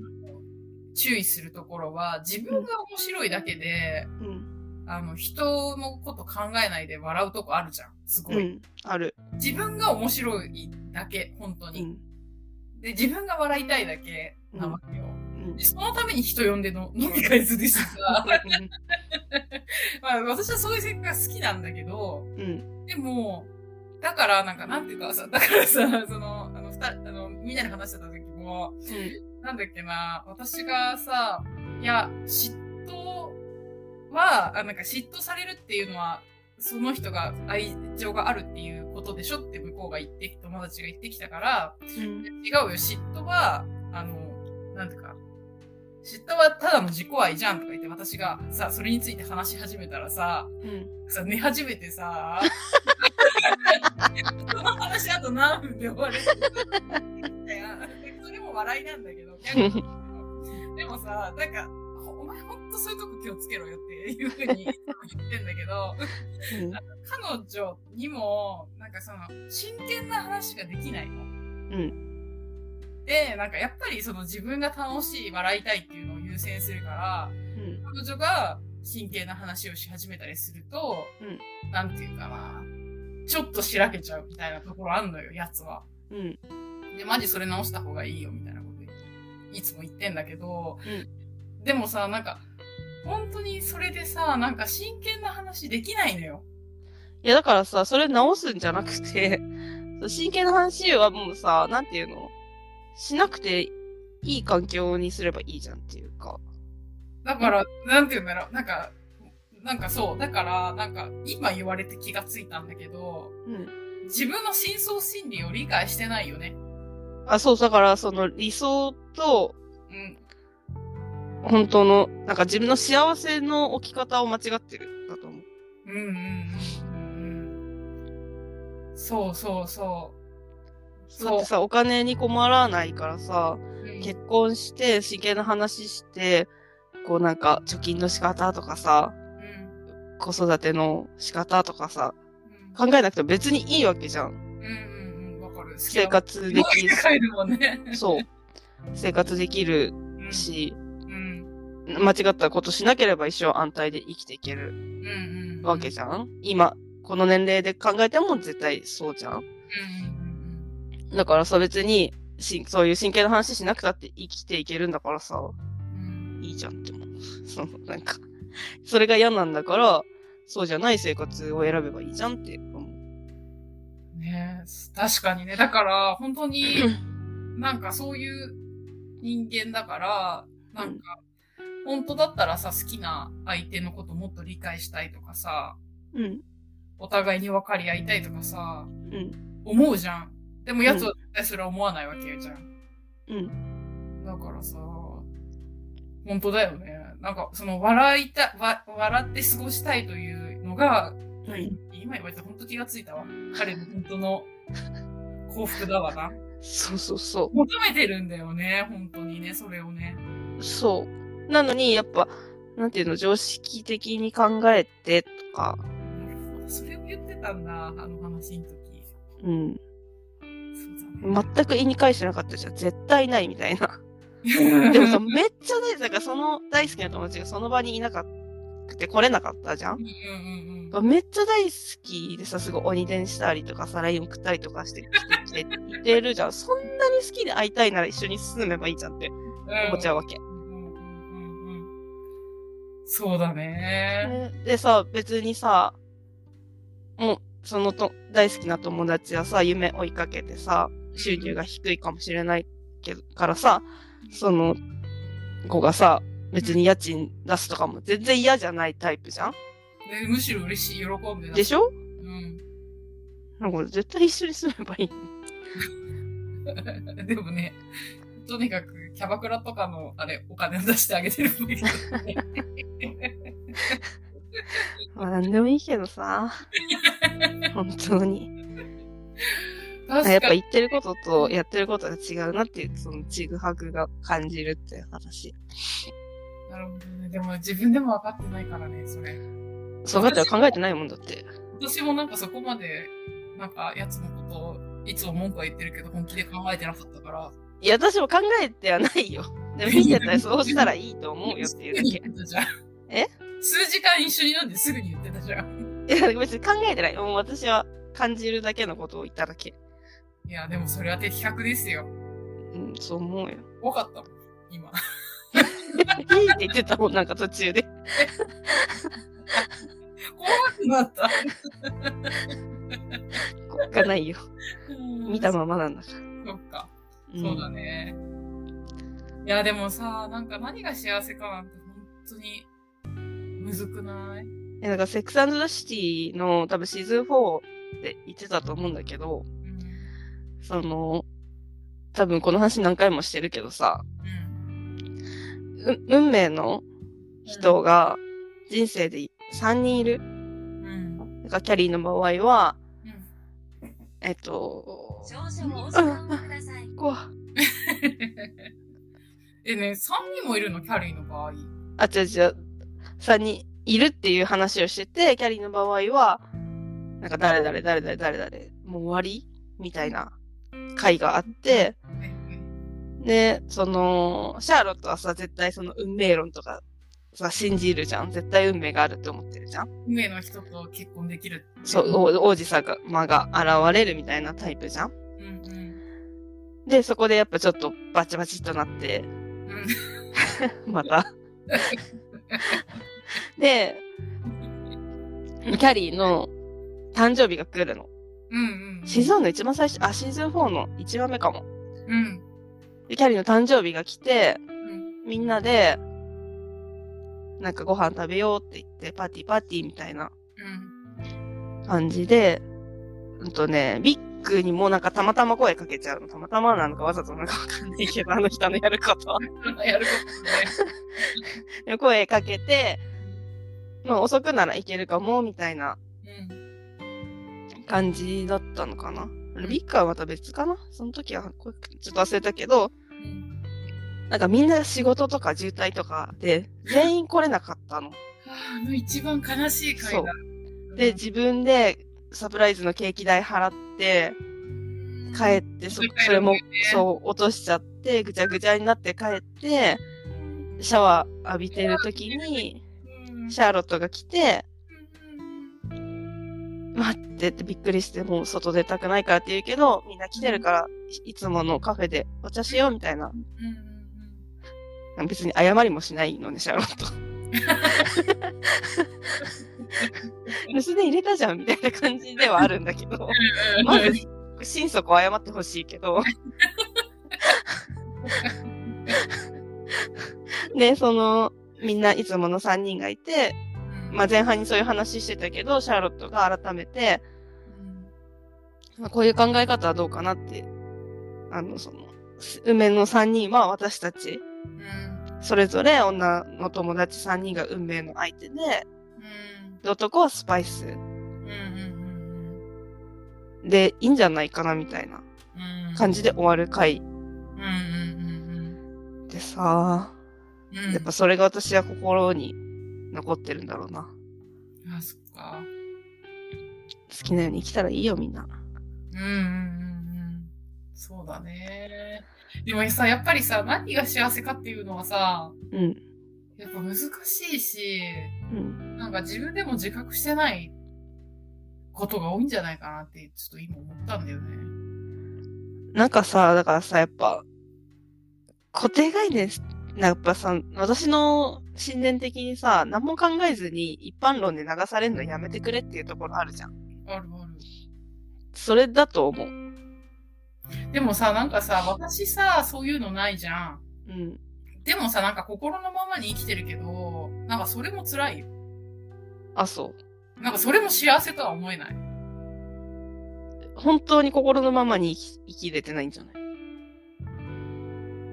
注意するところは、自分が面白いだけで、うん、あの、人のこと考えないで笑うとこあるじゃん。すごい。うん、ある。自分が面白いだけ、本当に。うん、で、自分が笑いたいだけなわけよ。うん。で、そのために人呼んでの飲み会するしさ。まあ、私はそういう性格が好きなんだけど、うん、でも、だから、なんか、なんていうかさ、だからさ、その、あの、二人、あの、みんなで話してた時も、なんだっけな、私がさ、いや、嫉妬は、あなんか嫉妬されるっていうのは、その人が愛情があるっていうことでしょって向こうが言ってき、友達が言ってきたから、うん、違うよ、嫉妬は、あの、なんていうか、嫉妬はただの自己愛じゃんとか言って私がさ、それについて話し始めたらさ、うん。さ、寝始めてさ、その話話あと何分で終わる？それも笑いなんだけど、でもさ、なんか、お前ほんとそういうとこ気をつけろよっていうふうに 言ってんだけど、うん彼女にも、なんかその、真剣な話ができないの。うん。で、なんかやっぱりその自分が楽しい、笑いたいっていうのを優先するから、うん。彼女が真剣な話をし始めたりすると、うんなんていうかな、ちょっとしらけちゃうみたいなところあんのよ、やつは。うん。で、マジそれ直した方がいいよ、みたいなこといつも言ってんだけど、うでもさ、なんか、本当にそれでさ、なんか真剣な話できないのよ。いや、だからさ、それ直すんじゃなくて、真剣な話はもうさ、なんていうの？しなくていい環境にすればいいじゃんっていうか。だから、なんて言うんだろう、なんか、なんかそう、だから、なんか、今言われて気がついたんだけど、うん。自分の深層心理を理解してないよね。あ、そう、だから、その理想と、うん。本当の、なんか自分の幸せの置き方を間違ってる、だと思う。うんうんうんうん。そうそうそう。だってさ、お金に困らないからさ、うん結婚して、真剣な話して、こうなんか、貯金の仕方とかさ、うん子育ての仕方とかさ、うん考えなくても別にいいわけじゃん。うんうんうん、わかる。生活できる帰るもんね。そう。生活できるうんし、うん。間違ったことしなければ一生安泰で生きていける。わけじゃん。今、この年齢で考えても絶対そうじゃんうんだからさ、別に、しそういう真剣な話しなくたって生きていけるんだからさ、うんいいじゃんって思う。その、なんか、それが嫌なんだから、そうじゃない生活を選べばいいじゃんって思う。うん。ねえ確かにね。だから、本当に、なんかそういう人間だから、なんか、本当だったらさ、好きな相手のこともっと理解したいとかさ、うん。お互いに分かり合いたいとかさ、うん。思うじゃん。でも奴は絶対それは思わないわけじゃん。うん。だからさ、本当だよね。なんか、その、笑いた、わ、笑って過ごしたいというのが、うん今言われて本当気がついたわ。彼の本当の 幸福だわな。そうそうそ求めてるんだよね、本当にね、それをね。う。そう。なのに、やっぱ、なんていうの、常識的に考えてとか、なるほど。それを言ってたんだ、あの話の時。うん。全く言いに返してなかったじゃん。絶対ないみたいな。でもさ、めっちゃ大事だから、その大好きな友達がその場にいなかったて来れなかったじゃんめっちゃ大好きでさ、すごい鬼伝したりとかさ、LINE 送ったりとかしてきてきてるじゃん。そんなに好きで会いたいなら一緒に住めばいいじゃんってうん。思っちゃうわけ。そうだね。でさ、別にさ、もう、そのと大好きな友達はさ、夢追いかけてさ、収入が低いかもしれないけど、からさ、その子がさ、別に家賃出すとかも全然嫌じゃないタイプじゃん？でむしろ嬉しい、喜んででしょ？うん。なんか絶対一緒に住めばいい。でもね、とにかくキャバクラとかの、あれ、お金を出してあげてるっぽいけどね。まあなんでもいいけどさ。本当に。やっぱ言ってることとやってることが違うなっていう、そのちぐはぐが感じるっていう話。なるほどね。でも自分でも分かってないからね、それ。そうだって考えてないもんだって。私もなんかそこまで、なんか、やつのことを、いつも文句は言ってるけど、本気で考えてなかったから。いや、私も考えてはないよ。でも見てたら そうしたらいいと思うよっていうだけ。え？数時間一緒に飲んですぐに言ってたじゃん。いや、別に考えてない。もう私は感じるだけのことを言っただけ。いや、でもそれは的確ですよ。うん、そう思うよ。多かったもん、今。いいって言ってたもん、なんか途中で。怖くなった。効果ないよ。見たままなんだから。そっか。うんそうだね。いや、でもさ、なんか何が幸せかなんて本当に、むずくない？え、なんか、セックスザ・シティの多分シーズン4って言ってたと思うんだけど、うん。その、多分この話何回もしてるけどさ、うん。う運命の人が人生で3人いる。うん。なんかキャリーの場合は、うん。ええっと、少々お時間をください。ここ えね、3人もいるの、キャリーの場合。あ、違う違う。3人いるっていう話をしてて、キャリーの場合は、なんか誰々誰々誰々、もう終わり？みたいな回があって、ねで、その、シャーロットはさ、絶対その運命論とかさ、信じるじゃん。絶対運命があるって思ってるじゃん。運命の人と結婚できる。そう、お王子様が現れるみたいなタイプじゃん。うんうん。で、そこでやっぱちょっとバチバチっとなって、うん。また。で、キャリーの誕生日が来るの。うんうん。シーズンの一番最初、あ、シーズン4の1番目かも。うん。で、キャリーの誕生日が来て、うん。みんなで、なんかご飯食べようって言って、パーティーパーティーみたいなうん。感じで、うんとね、ビッグにもなんかたまたま声かけちゃうの。たまたまなのかわざとなのかわかんないけど、あの人のやることは。やることね。で声かけて、まあ遅くならいけるかも、みたいなうん。感じだったのかな？ビッグはまた別かな？その時は声ちょっと忘れたけど、うん。なんかみんな仕事とか渋滞とかで全員来れなかったの。ああの一番悲しい回だ。で、自分でサプライズのケーキ代払って、帰って、そ、それも、そう、落としちゃって、ぐちゃぐちゃになって帰って、シャワー浴びてる時に、うん。シャーロットが来て、うん待ってってびっくりして、もう外出たくないからって言うけど、みんな来てるから、いいつものカフェでお茶しようみたいな。うん別に謝りもしないのね、シャーロット。留守電入れたじゃんみたいな感じではあるんだけど、うん。まず、心底謝ってほしいけど。で、その、みんないつもの3人がいて、まあ前半にそういう話してたけど、シャーロットが改めて、まあこういう考え方はどうかなって、あの、その、梅の3人は私たち、それぞれ女の友達3人が運命の相手で、で男はスパイス。でいいんじゃないかなみたいな。感じで終わる回。でさ、やっぱそれが私は心に残ってるんだろうな。あ、そっか。好きなように生きたらいいよみんな。うんうんうんうん。そうだね。でもさ、やっぱりさ、何が幸せかっていうのはさ、うん。やっぱ難しいし、うん。なんか自分でも自覚してないことが多いんじゃないかなって、ちょっと今思ったんだよね。なんかさ、だからさ、やっぱ、固定概念、やっぱさ、私の信念的にさ、何も考えずに一般論で流されるのやめてくれっていうところあるじゃん。あるある。それだと思う。でもさ、なんかさ、私さ、そういうのないじゃん。うん。でもさ、なんか心のままに生きてるけど、なんかそれも辛いよ。あ、そう。なんかそれも幸せとは思えない。本当に心のままに生き生きれてないんじゃない？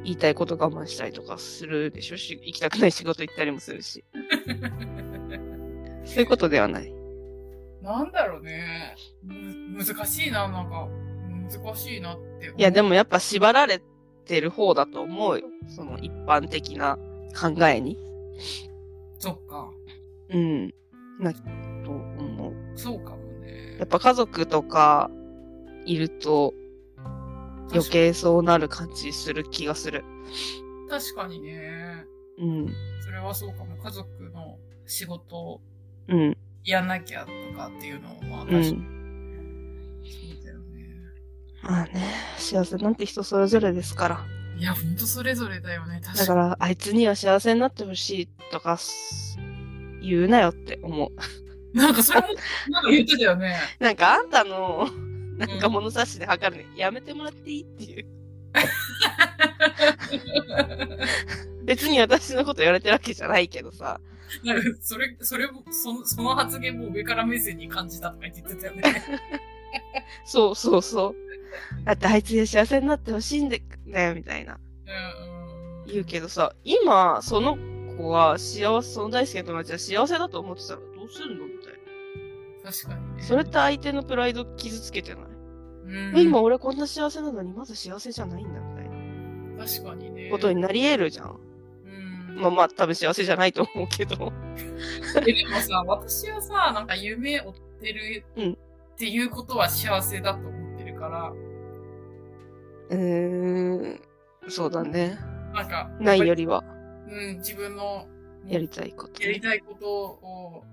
言いたいこと我慢したりとかするでしょ？し行きたくない仕事行ったりもするし。そういうことではない。なんだろうね。む、難しいな、なんか。難しいなって。いや、でもやっぱ縛られてる方だと思うよ。その一般的な考えに。そっか。うん。な、と思う。そうかもねやっ。ぱ家族とかいると余計そうなる感じする気がする。確かにね。うん。それはそうかも。家族の仕事をうん。やんなきゃとかっていうのも、まあう確かに。ん。そうだよね。まあね、幸せなんて人それぞれですから。いや、ほんとそれぞれだよね。確かだから、あいつには幸せになってほしいとかす、言うなよって思う。に。なんかそれも、なんか言ってたよね。なんかあんたの、なんか物差しで測るのやめてもらっていいっていう。別に私のこと言われてるわけじゃないけどさ。なんかそれ、それも、その、その発言も上から目線に感じたとか言ってたよね。そうそうそう。だってあいつには幸せになってほしいんだよ、みたいな。うんうん。言うけどさ、今、その子が幸せ、その大好きな友達は幸せだと思ってたらどうするの確かにね。な。それって相手のプライド傷つけてない？うん。今俺こんな幸せなのにまず幸せじゃないんだみたいな確かにね。ことになり得るじゃん。うん。まあまあ多分幸せじゃないと思うけど。えでもさ、私はさ、なんか夢追ってるうんっていうことは幸せだと思ってるから、うーん、そうだね。なんか、ないよりはうん、自分のやりたいこと。やりたいことを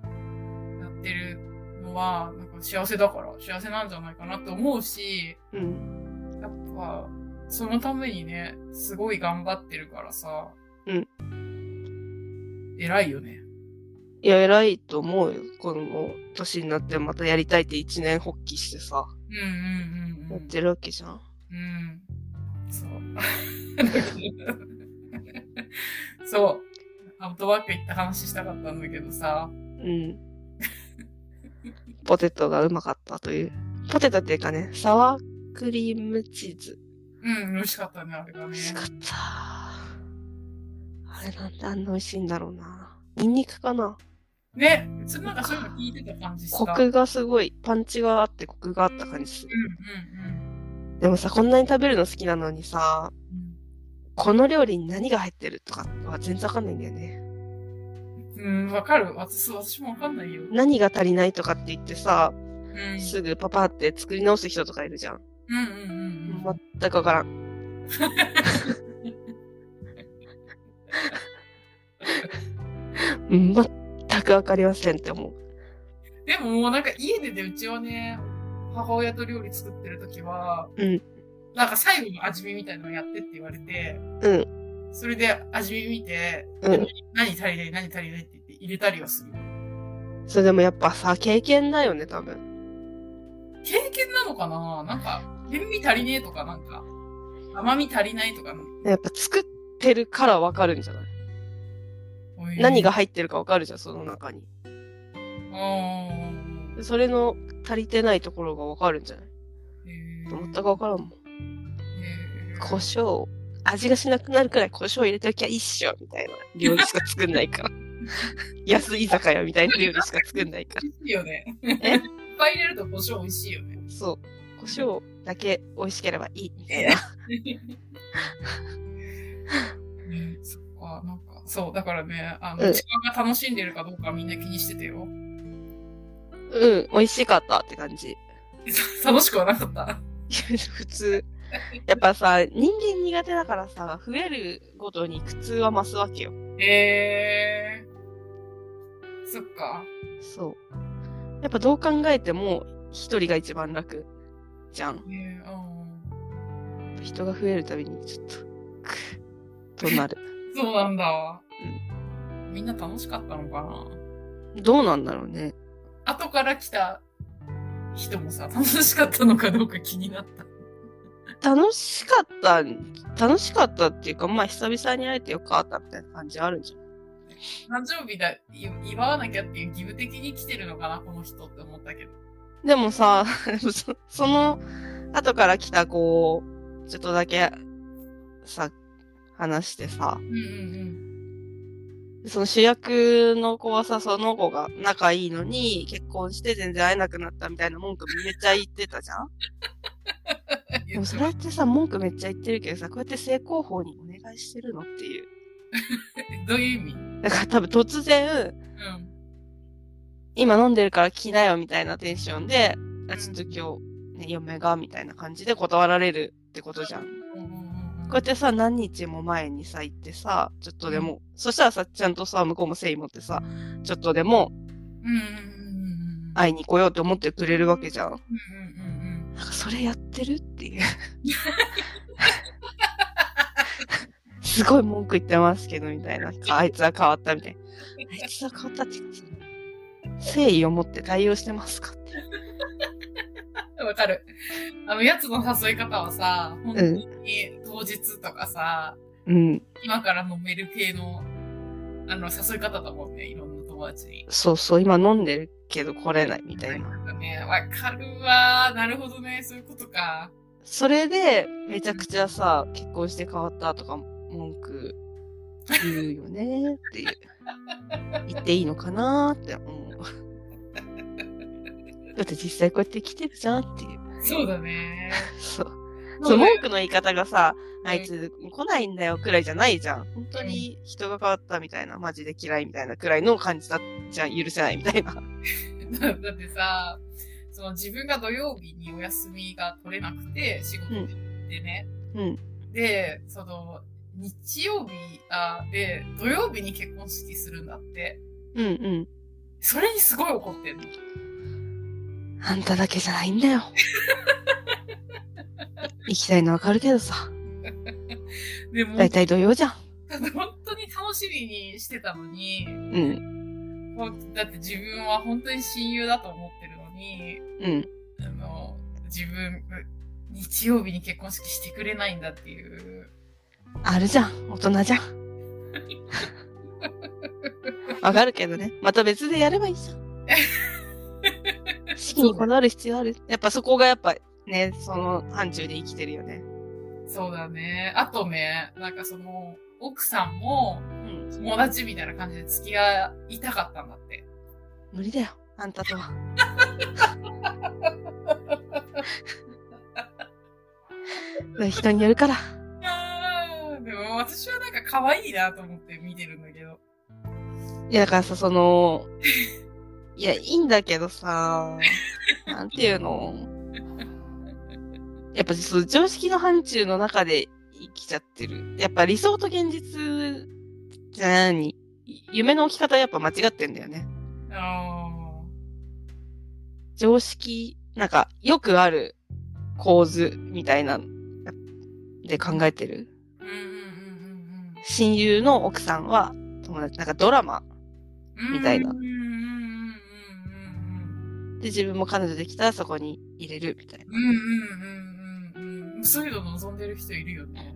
やってるのは、なんか幸せだから幸せなんじゃないかなって思うし、うん。やっぱ、そのためにね、すごい頑張ってるからさ、うん。偉いよね。いや、偉いと思うよ。この年になってまたやりたいって一年発起してさ、うんうんうんうん。やってるわけじゃん。うん。そう。そう。アウトバック行った話したかったんだけどさ。うん。ポテトがうまかったという。ポテトっていうかね、サワークリームチーズ。うん、美味しかったね、あれがね美味。しかった。あれなんであんな美味しいんだろうな。ニンニクかなね、それなんかそういうの聞いてた感じした。コクがすごい、パンチがあってコクがあった感じする。うんうんでもさ、こんなに食べるの好きなのにさ、うん。この料理に何が入ってるとかは全然わかんないんだよね。うん、わかる。私、私もわかんないよ。何が足りないとかって言ってさ、うん。すぐパパって作り直す人とかいるじゃん。うんうんうんうん。全くわからん。うん全くわかりませんって思う。でももうなんか家でね、うちはね、母親と料理作ってる時は、うんなんか最後の味見みたいなのやってって言われて、うん。それで味見見て、うん何足りない何足りないって言って入れたりはする。それでもやっぱさ、経験だよね、多分。経験なのかな？なんか、塩味足りねえとかなんか、甘み足りないとかの。やっぱ作ってるからわかるんじゃない？何が入ってるかわかるじゃん、その中に。うん。それの足りてないところがわかるんじゃない？全くわからんもん。胡椒、味がしなくなるくらい胡椒入れておきゃ一緒みたいな料理しか作んないから。安い居酒屋みたいな料理しか作んないか美味しいよね。え？いっぱい入れると胡椒美味しいよね。ら。そう。胡椒だけ美味しければいいみたいな。ねそっか、なんか、そう、だからね、あの、うん自分が楽しんでるかどうかみんな気にしててよ。うん、美味しかったって感じ。楽しくはなかった？普通。やっぱさ、人間苦手だからさ、増えるごとに苦痛は増すわけよ。えー。そっか。そう。やっぱどう考えても、一人が一番楽じゃん。ねうん。人が増えるたびにちょっと、くとなる。そうなんだわ。みんな楽しかったのかなどうなんだろうね。後から来た人もさ、楽しかったのかどうか気になった。楽しかった、楽しかったっていうか、まあ久々に会えてよかったみたいな感じあるんじゃん。誕生日だ、い祝わなきゃっていう義務的に来てるのかな、この人って思ったけど。でもさ、そその後から来た子、ちょっとだけさ、話してさ、うんうんその主役の子はさ、その子が仲いいのに結婚して全然会えなくなったみたいな文句めっちゃ言ってたじゃん？うん。でもそれってさ、文句めっちゃ言ってるけどさ、こうやって正攻法にお願いしてるのっていう。どういう意味？だから多分突然、うん。今飲んでるから来なよみたいなテンションで、あちょっと今日、ね、嫁がみたいな感じで断られるってことじゃん。うんうんうんこうやってさ、何日も前にさ、行ってさ、ちょっとでも、そしたらさ、ちゃんとさ、向こうも誠意持ってさ、ちょっとでもうんうんうんうん会いに来ようって思ってくれるわけじゃん。うんうんうんなんかそれやってるっていう。すごい文句言ってますけど、みたいな。あいつは変わったみたいな。あいつは変わったっていうか、その誠意を持って対応してますか？って。うん。わかる。あの、やつの誘い方はさ、本当に当日とかさ、うん。今から飲める系の、あの、誘い方だもんね、いろんな友達に。そうそう、今飲んでるけど来れないみたいな。なんかね、わかるわー。なるほどね、そういうことか。それで、めちゃくちゃさ、結婚して変わったとか文句言うよねっていう。言っていいのかなって思う。だって実際こうやって来てるじゃんっていう。そうだね。そう。そそう文句の言い方がさ、あいつ来ないんだよくらいじゃないじゃん。本当に人が変わったみたいな、マジで嫌いみたいなくらいの感じだじゃ許せないみたいな。だ だってさ、その自分が土曜日にお休みが取れなくて、仕事でね。うん。で、その、日曜日、あ、で、土曜日に結婚式するんだって。うんうん。それにすごい怒ってんの。あんただけじゃないんだよ。行きたいのわかるけどさ。でも、だいたい土曜じゃん。本当に楽しみにしてたのに、うんだって自分は本当に親友だと思ってるのに、うん。あの、自分、日曜日に結婚式してくれないんだっていう。あるじゃん。大人じゃん。わかるけどね。また別でやればいいじゃん。式にこだわる必要ある。やっぱそこがやっぱね、その範疇で生きてるよね。そうだね。あとね、なんかその、奥さんもうん。友達みたいな感じで付き合いたかったんだって。無理だよ。あんたとは。人によるから。でも私はなんか可愛いなと思って見てるんだけど。いや、だからさ、その、いや、いいんだけどさ、なんていうの？やっぱその常識の範疇の中で生きちゃってる。やっぱ理想と現実じゃ何夢の置き方やっぱ間違ってんだよね。あ常識、なんかよくある構図みたいな、で考えてる？親友の奥さんは友達、なんかドラマ。みたいなで自分も彼女できたらそこに入れるみたいな。うんうん。うんうんうんうん。そういうの望んでる人いるよね。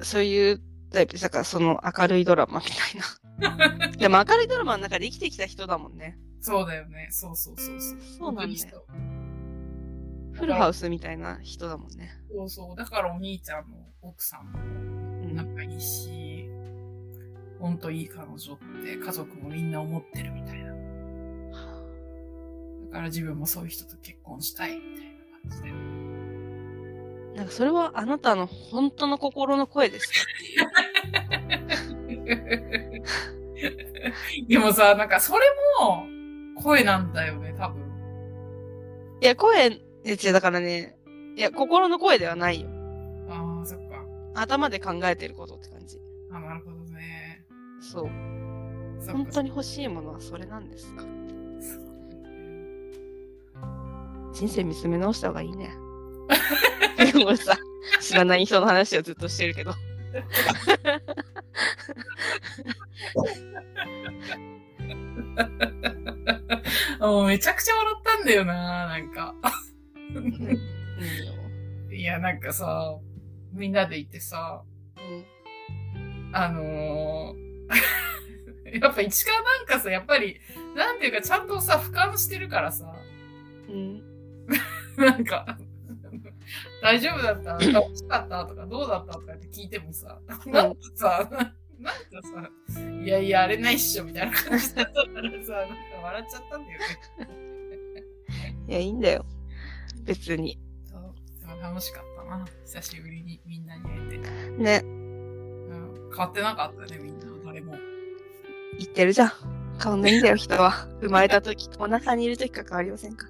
そういうタイプで、だからその明るいドラマみたいな。でも明るいドラマの中で生きてきた人だもんね。そうだよね。そうそうそうそう。そうなんだよフルハウスみたいな人だもんね。そうそう。だからお兄ちゃんの奥さんもうん仲いいし、ほんといい彼女って家族もみんな思ってるみたいな。だから自分もそういう人と結婚したいみたいな感じで。なんかそれはあなたの本当の心の声ですか？でもさ、なんかそれも声なんだよね、多分。いや、声、いや違うだからね、いや、心の声ではないよ。ああ、そっか。頭で考えてることって感じ。あなるほどね。そう。本当に欲しいものはそれなんですか？人生見つめ直した方がいいね。俺さ、知らない人の話をずっとしてるけど。もうめちゃくちゃ笑ったんだよな、なんか。いや、なんかさ、みんなで行ってさ、あのー やっぱ市川なんかさ、やっぱり、なんていうか、ちゃんとさ、俯瞰してるからさ、うん。なんか、大丈夫だった？楽しかった？とか、どうだった？とかって聞いてもさ、なんかさ、なんかさ、いやいや、あれないっしょ、みたいな感じだったからさ、なんか笑っちゃったんだよね。いや、いいんだよ。別に。そうでも楽しかったな。久しぶりにみんなに会えて。ね、うん、変わってなかったね、みんな、誰も。言ってるじゃん。変わんないんだよ、人は。生まれた時、お腹にいる時か変わりませんか。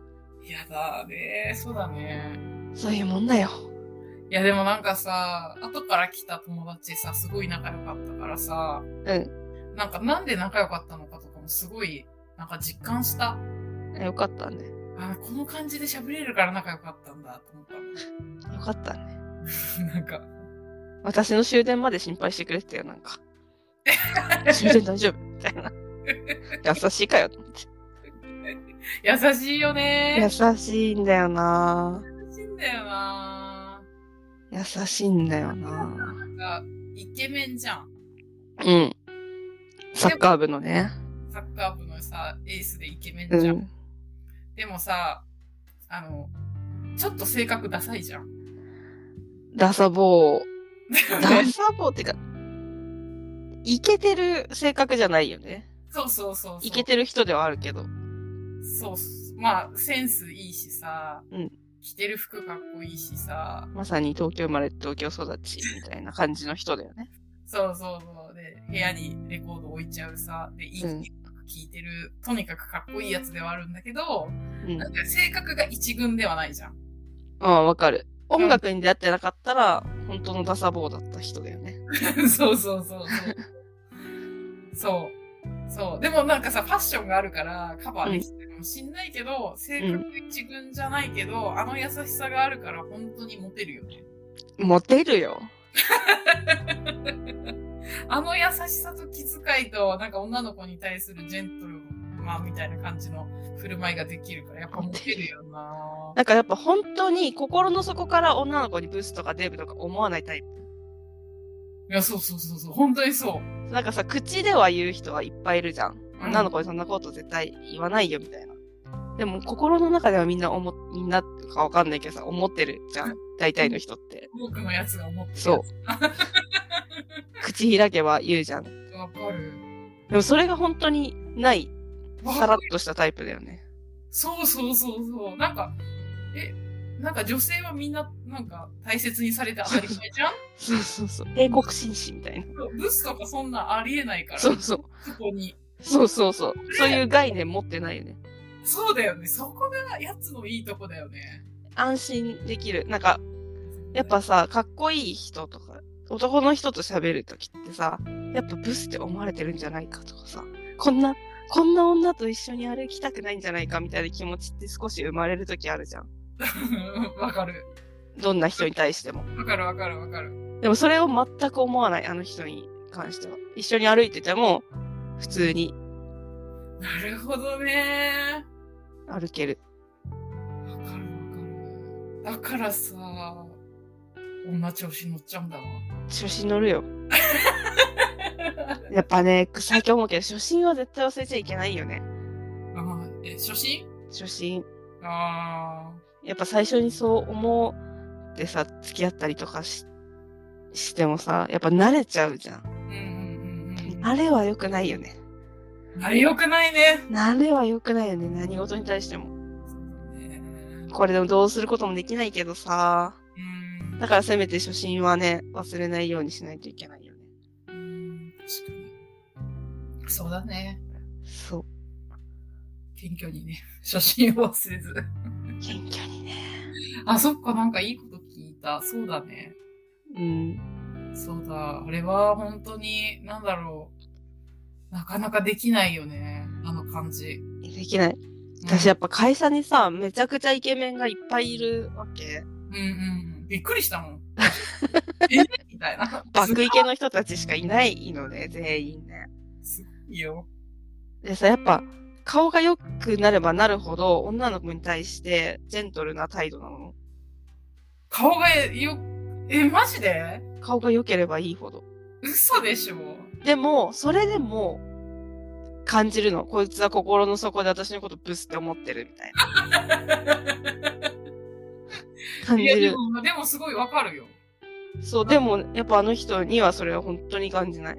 やだね、そうだね。そういうもんだよ。いや、でもなんかさ、後から来た友達さ、すごい仲良かったからさ、うん。なんかなんで仲良かったのかとかもすごい、なんか実感した。よかったね。あこの感じで喋れるから仲良かったんだと思ったよかったね。なんか、私の終電まで心配してくれてたよ、なんか。終電大丈夫？みたいな。優しいかよ、と思って。優しいよね優しいんだよな優しいんだよな優しいんだよななんか、イケメンじゃん。うん。サッカー部のね。サッカー部のさ、エースでイケメンうじゃん。ん。でもさ、あの、ちょっと性格ダサいじゃん。ダサボー。ダサボーってか、イケてる性格じゃないよね。そうそうそうそう。イケてる人ではあるけど。そう。まあ、センスいいしさ。うん着てる服かっこいいしさ、まさに東京生まれ東京育ちみたいな感じの人だよね。そうそうそう。で、部屋にレコード置いちゃうさ、で、いいうん音楽聴いてる、とにかくかっこいいやつではあるんだけど、うんなんか性格が一軍ではないじゃん。ああ、わかる。音楽に出会ってなかったら、本当のダサ坊だった人だよね。そうそうそうそう。そう。そう。でもなんかさ、ファッションがあるからカバーできてもしんないけど、性格一軍じゃないけど、あの優しさがあるから本当にモテるよね。モテるよ。あの優しさと気遣いと、なんか女の子に対するジェントルマンみたいな感じの振る舞いができるから、やっぱモテるよな なんかやっぱ本当に心の底から女の子にブスとかデブとか思わないタイプ？いや、そうそうそうそう、本当にそう。なんかさ、口では言う人はいっぱいいるじゃん。うん女の子にそんなこと絶対言わないよみたいな。でも心の中ではみんな思っ、みんなかわかんないけどさ、思ってるじゃん。大体の人って。多くのやつが思ってる。そう。口開けば言うじゃん。わかる。でもそれが本当にない、わさらっとしたタイプだよね。そうそうそうそう。なんか、え、なんか女性はみんな、なんか大切にされて当たり前じゃん？そうそうそう。英国紳士みたいな。ブスとかそんなありえないから、そうそう。そこに。そうそうそう。そういう概念持ってないよね。そうだよね。そこがやつのいいとこだよね。安心できる。なんか、やっぱさ、かっこいい人とか、男の人と喋るときってさ、やっぱブスって思われてるんじゃないかとかさ、こんな、こんな女と一緒に歩きたくないんじゃないかみたいな気持ちって少し生まれるときあるじゃん。わかる。どんな人に対しても。わかるわかるわかる。でもそれを全く思わない、あの人に関しては。一緒に歩いてても、普通になるほどね。歩ける。わかるわかる。だからさ、女調子乗っちゃうんだわ。調子に乗るよ。やっぱね、最近思うけど、初心は絶対忘れちゃいけないよね。あーえ、初心？初心。あやっぱ最初にそう思ってさ、付き合ったりとかししてもさ、やっぱ慣れちゃうじゃん。あ。うんうんうんうん。あれは良くないよね。あれ良くないね。あれは良くないよね。何事に対しても。ねこれでもどうすることもできないけどさ。うん。だからせめて初心はね、忘れないようにしないといけないよね。うん確かに。そうだね。そう。謙虚にね、初心を忘れず。謙虚にね。あ、そっか、なんかいいこと聞いた。そうだね。うん。そうだ。あれは本当に、なんだろう。なかなかできないよね。あの感じ。できない。私やっぱ会社にさ、めちゃくちゃイケメンがいっぱいいるわけ。うんうんうん。びっくりしたもん。え？みたいな。バックイケの人たちしかいないのね、全員ね。すごいよ。でさ、やっぱ、顔が良くなればなるほど、女の子に対して、ジェントルな態度なの。顔がよ、え、マジで？顔が良ければいいほど。嘘でしょでも、それでも、感じるの。こいつは心の底で私のことブスって思ってるみたいな。感いや、じる。でも、でもすごいわかるよ。そう、でも、やっぱあの人にはそれは本当に感じない。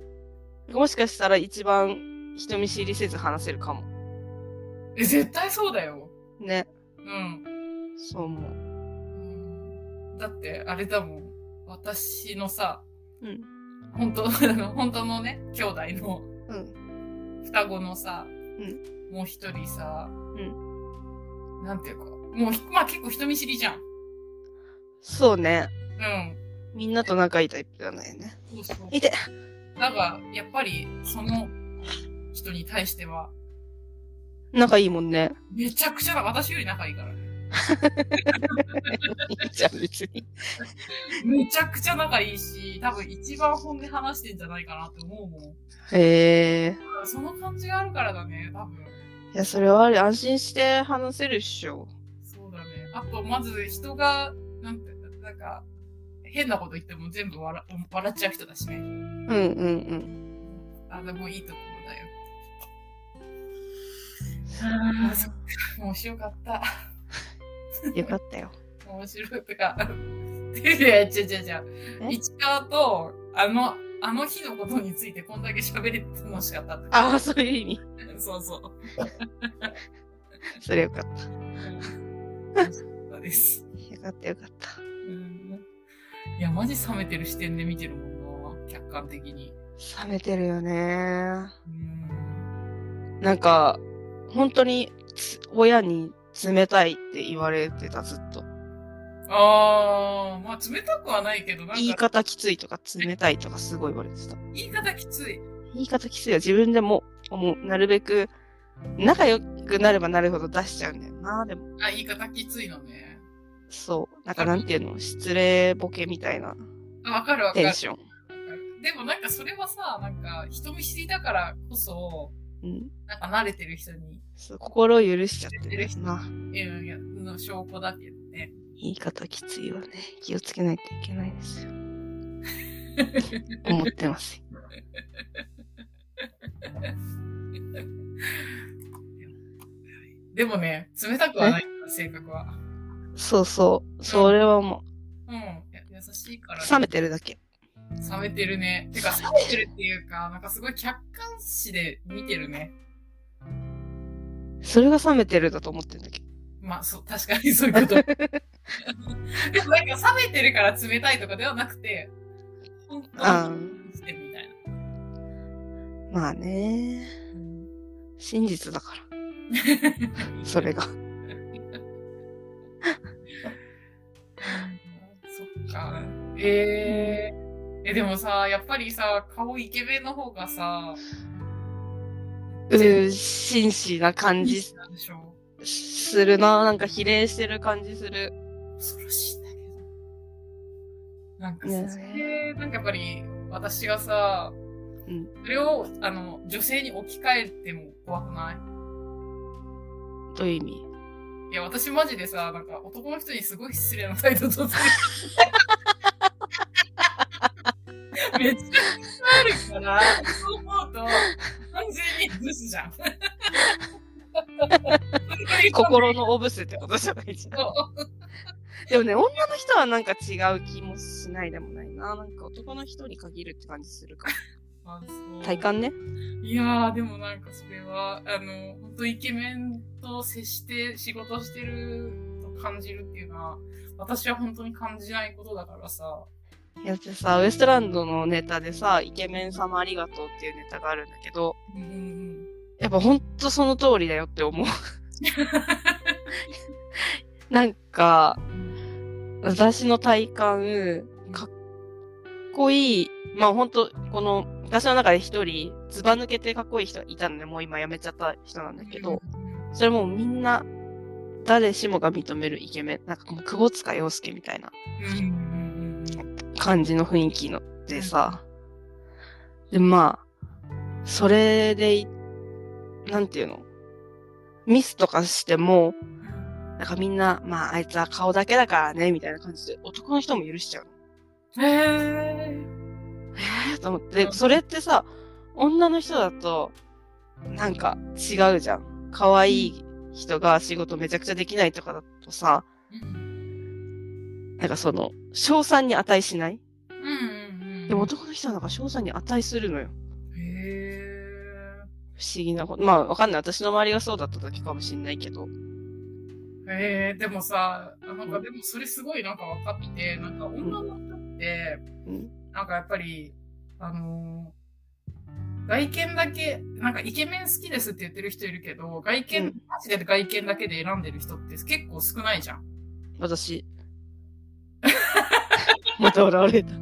もしかしたら一番人見知りせず話せるかも。え、絶対そうだよ。ね。うん。そう思う。うんだって、あれだもん。私のさ、うん。本当 本当のね、兄弟のうん。双子のさ、んもう一人さ、うなんていうか、もうひ、まあ結構人見知りじゃん。そうね。うん。みんなと仲いいタイプじゃないね。そうそう。いて。だが、やっぱり、その人に対しては、仲いいもんね。めちゃくちゃな、私より仲いいからね。いいじゃん、別に。めちゃくちゃ仲いいし、多分一番本音話してんじゃないかなって思うもん。へえ。その感じがあるからだね、多分。いや、それは安心して話せるっしょ。そうだね。あと、まず人が、なんて、なんか、変なこと言っても全部笑笑っちゃう人だしね。うんうんうん。あ、でもいいところだよ。あそっか、面白かった。よかったよ。面白いってか、いや、違う違う違う。え？市川と、あの、あの日のことについてこんだけ喋れて楽しかった。ああ、そういう意味。そうそう。それよかった。うんそうだねです。よかったよかった。うん。いや、マジ冷めてる視点で見てるもんな。客観的に。冷めてるよね。うん。なんか、本当につ親に冷たいって言われてた、ずっと。あー、まあ冷たくはないけど、なん言いか方きついとか冷たいとかすごい言われてた。言い方きつい。言い方きついよ。自分でも、もうなるべく、仲良くなればなるほど出しちゃうんだよな。でも、あ、言い方きついのね。そう。なんかなんていうの、失礼ボケみたいなあ、わかるわかる。テンション。でもなんかそれはさ、なんか人見知りだからこそ、うん。なんか慣れてる人にそう心を許しちゃってるな。言うやの証拠だけどね。言い方きついわね。気をつけないといけないですよ。思ってます。でもね、冷たくはない性格は。そうそう。それはもうん。や優しいから、う、冷めてるだけ。冷めてるね。てか、冷めてるっていうか、なんかすごい客観視で見てるね。それが冷めてるだと思ってるんだけど。まあ、そう、確かにそういうこと。でもなんか冷めてるから冷たいとかではなくて、本あ当にしてるみたいな。まあね。真実だから。それが。そっか。えー、え、でもさ、やっぱりさ、顔イケメンの方がさ、うん、紳士な感じなんでしょ？するな。なんか比例してる感じする。恐ろしいんだけど。なんかそれ、なんかやっぱり、私がさ、うんそれを、あの、女性に置き換えても怖くない？どういう意味？いや、私マジでさ、なんか男の人にすごい失礼な態度とって めっちゃあるから、そう思うと、完全にブスじゃん。心のオブスってことじゃないじゃん。でもね、女の人はなんか違う気もしないでもないな。なんか男の人に限るって感じするか あも。そう体感ね。いやー、でもなんかそれは、あの、本当イケメンと接して仕事してると感じるっていうのは、私は本当に感じないことだからさ。いやってさ、ウエストランドのネタでさ、イケメン様ありがとうっていうネタがあるんだけど、うんうんやっぱほんとその通りだよって思う。なんか、私の体感、かっこいい、まあほんと、この、私の中で一人、ずば抜けてかっこいい人がいたので、もう今辞めちゃった人なんだけど、それもうみんな、誰しもが認めるイケメン。なんかもう、久保塚洋介みたいなうん感じの雰囲気のでさ。で、まあ、それでい、なんていうの？ミスとかしても、なんかみんな、まあ、あいつは顔だけだからね、みたいな感じで、男の人も許しちゃうの。へー。えーと思って、でそれってさ、女の人だと、なんか違うじゃん。可愛い人が仕事めちゃくちゃできないとかだとさ、なんかその、賞賛に値しない？うんうんうん。でも男の人はなんか賞賛に値するのよ。へ不思議なこと。まあわかんない。私の周りがそうだっただけかもしんないけど。ー。へー。でもさ、なんかでもそれすごいなんか分かって、なんか女の人って、うん。なんかやっぱり、あのー外見だけ、なんかイケメン好きですって言ってる人いるけど、外見、うんマジで外見だけで選んでる人って結構少ないじゃん。私。また笑われた。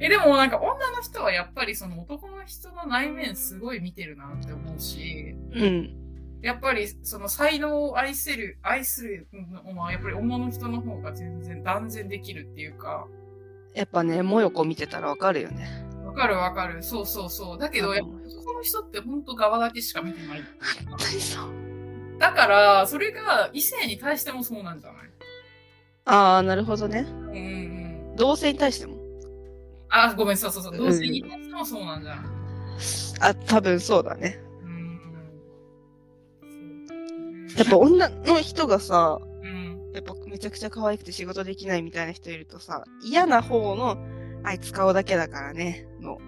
え、でもなんか女の人はやっぱりその男の人の内面すごい見てるなって思うし、うん。やっぱりその才能を愛せる、愛するのはやっぱり女の人の方が全然断然できるっていうか、やっぱね、もよこ見てたらわかるよね。わかるわかる。そうそうそう。だけど、やっぱ男の人って本当側だけしか見てない。本当にそう。だから、それが異性に対してもそうなんじゃない？ああ、なるほどね。うんうんうん。同性に対しても。あ、ごめん、そうそうそう。うん同性に対してもそうなんじゃないあ、多分そうだね。うんうん。やっぱ女の人がさ、うん。やっぱめちゃくちゃ可愛くて仕事できないみたいな人いるとさ、嫌な方の、あいつ顔だけだからね、の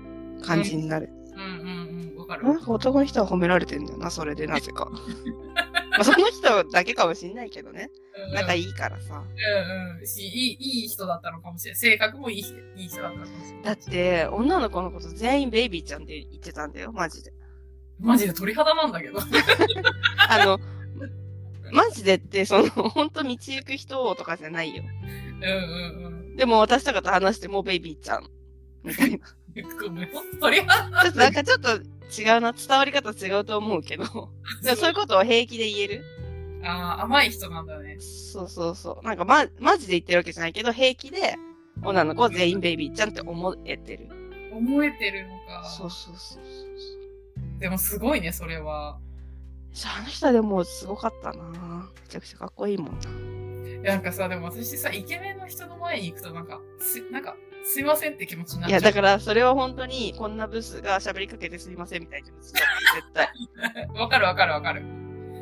感じになる。うんうんうん。わかるなんか男の人は褒められてんだよな、それでなぜか。まあ、その人だけかもしんないけどね。うん仲いいからさ。うんうん。し、いい、いい人だったのかもしれない。性格もいい人、いい人だったのかもしれない。だって、女の子のこと全員ベイビーちゃんって言ってたんだよ、マジで。マジで鳥肌なんだけど。あの、マジでって、その、ほんと道行く人とかじゃないよ。うんうんうん。でも私とかと話してもうベイビーちゃん。みたいな。ごめん鳥肌ちょっとなんかちょっと違うな、伝わり方違うと思うけど。でもそういうことを平気で言える？ああ、甘い人なんだね。そうそうそう。なんかま、マジで言ってるわけじゃないけど、平気で女の子は全員ベイビーちゃんって思えてる。思えてるのか。そうそうそうそうそう。でもすごいね、それは。あの人はでもすごかったなめちゃくちゃかっこいいもんな。なんかさ、でも私さ、イケメンの人の前に行くとなんか、す、なんか、すいませんって気持ちになっちゃう。いや、だからそれは本当にこんなブスが喋りかけてすいませんみたいな気持ち絶対。わかるわかるわかる。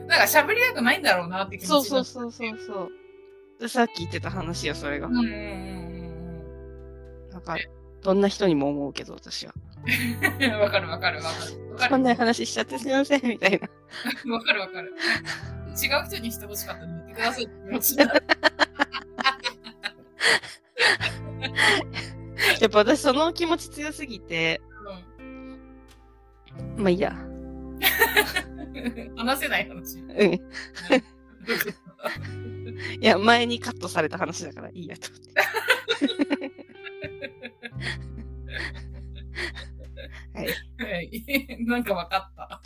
なんか喋りたくないんだろうなって気持ちそうになっそうそうそうそう。でさっき言ってた話よ、それが。うんうんうんなんか、どんな人にも思うけど、私は。うんうん。わかるわかるわかる。こんな話しちゃってすいませんみたいな。わかるわかる。違う人にしてほしかったら言ってください。やっぱ私その気持ち強すぎて、まあいいや。う ん話せない話。うん。いや、前にカットされた話だからいいやと思って。はい。はい。なんかわかった。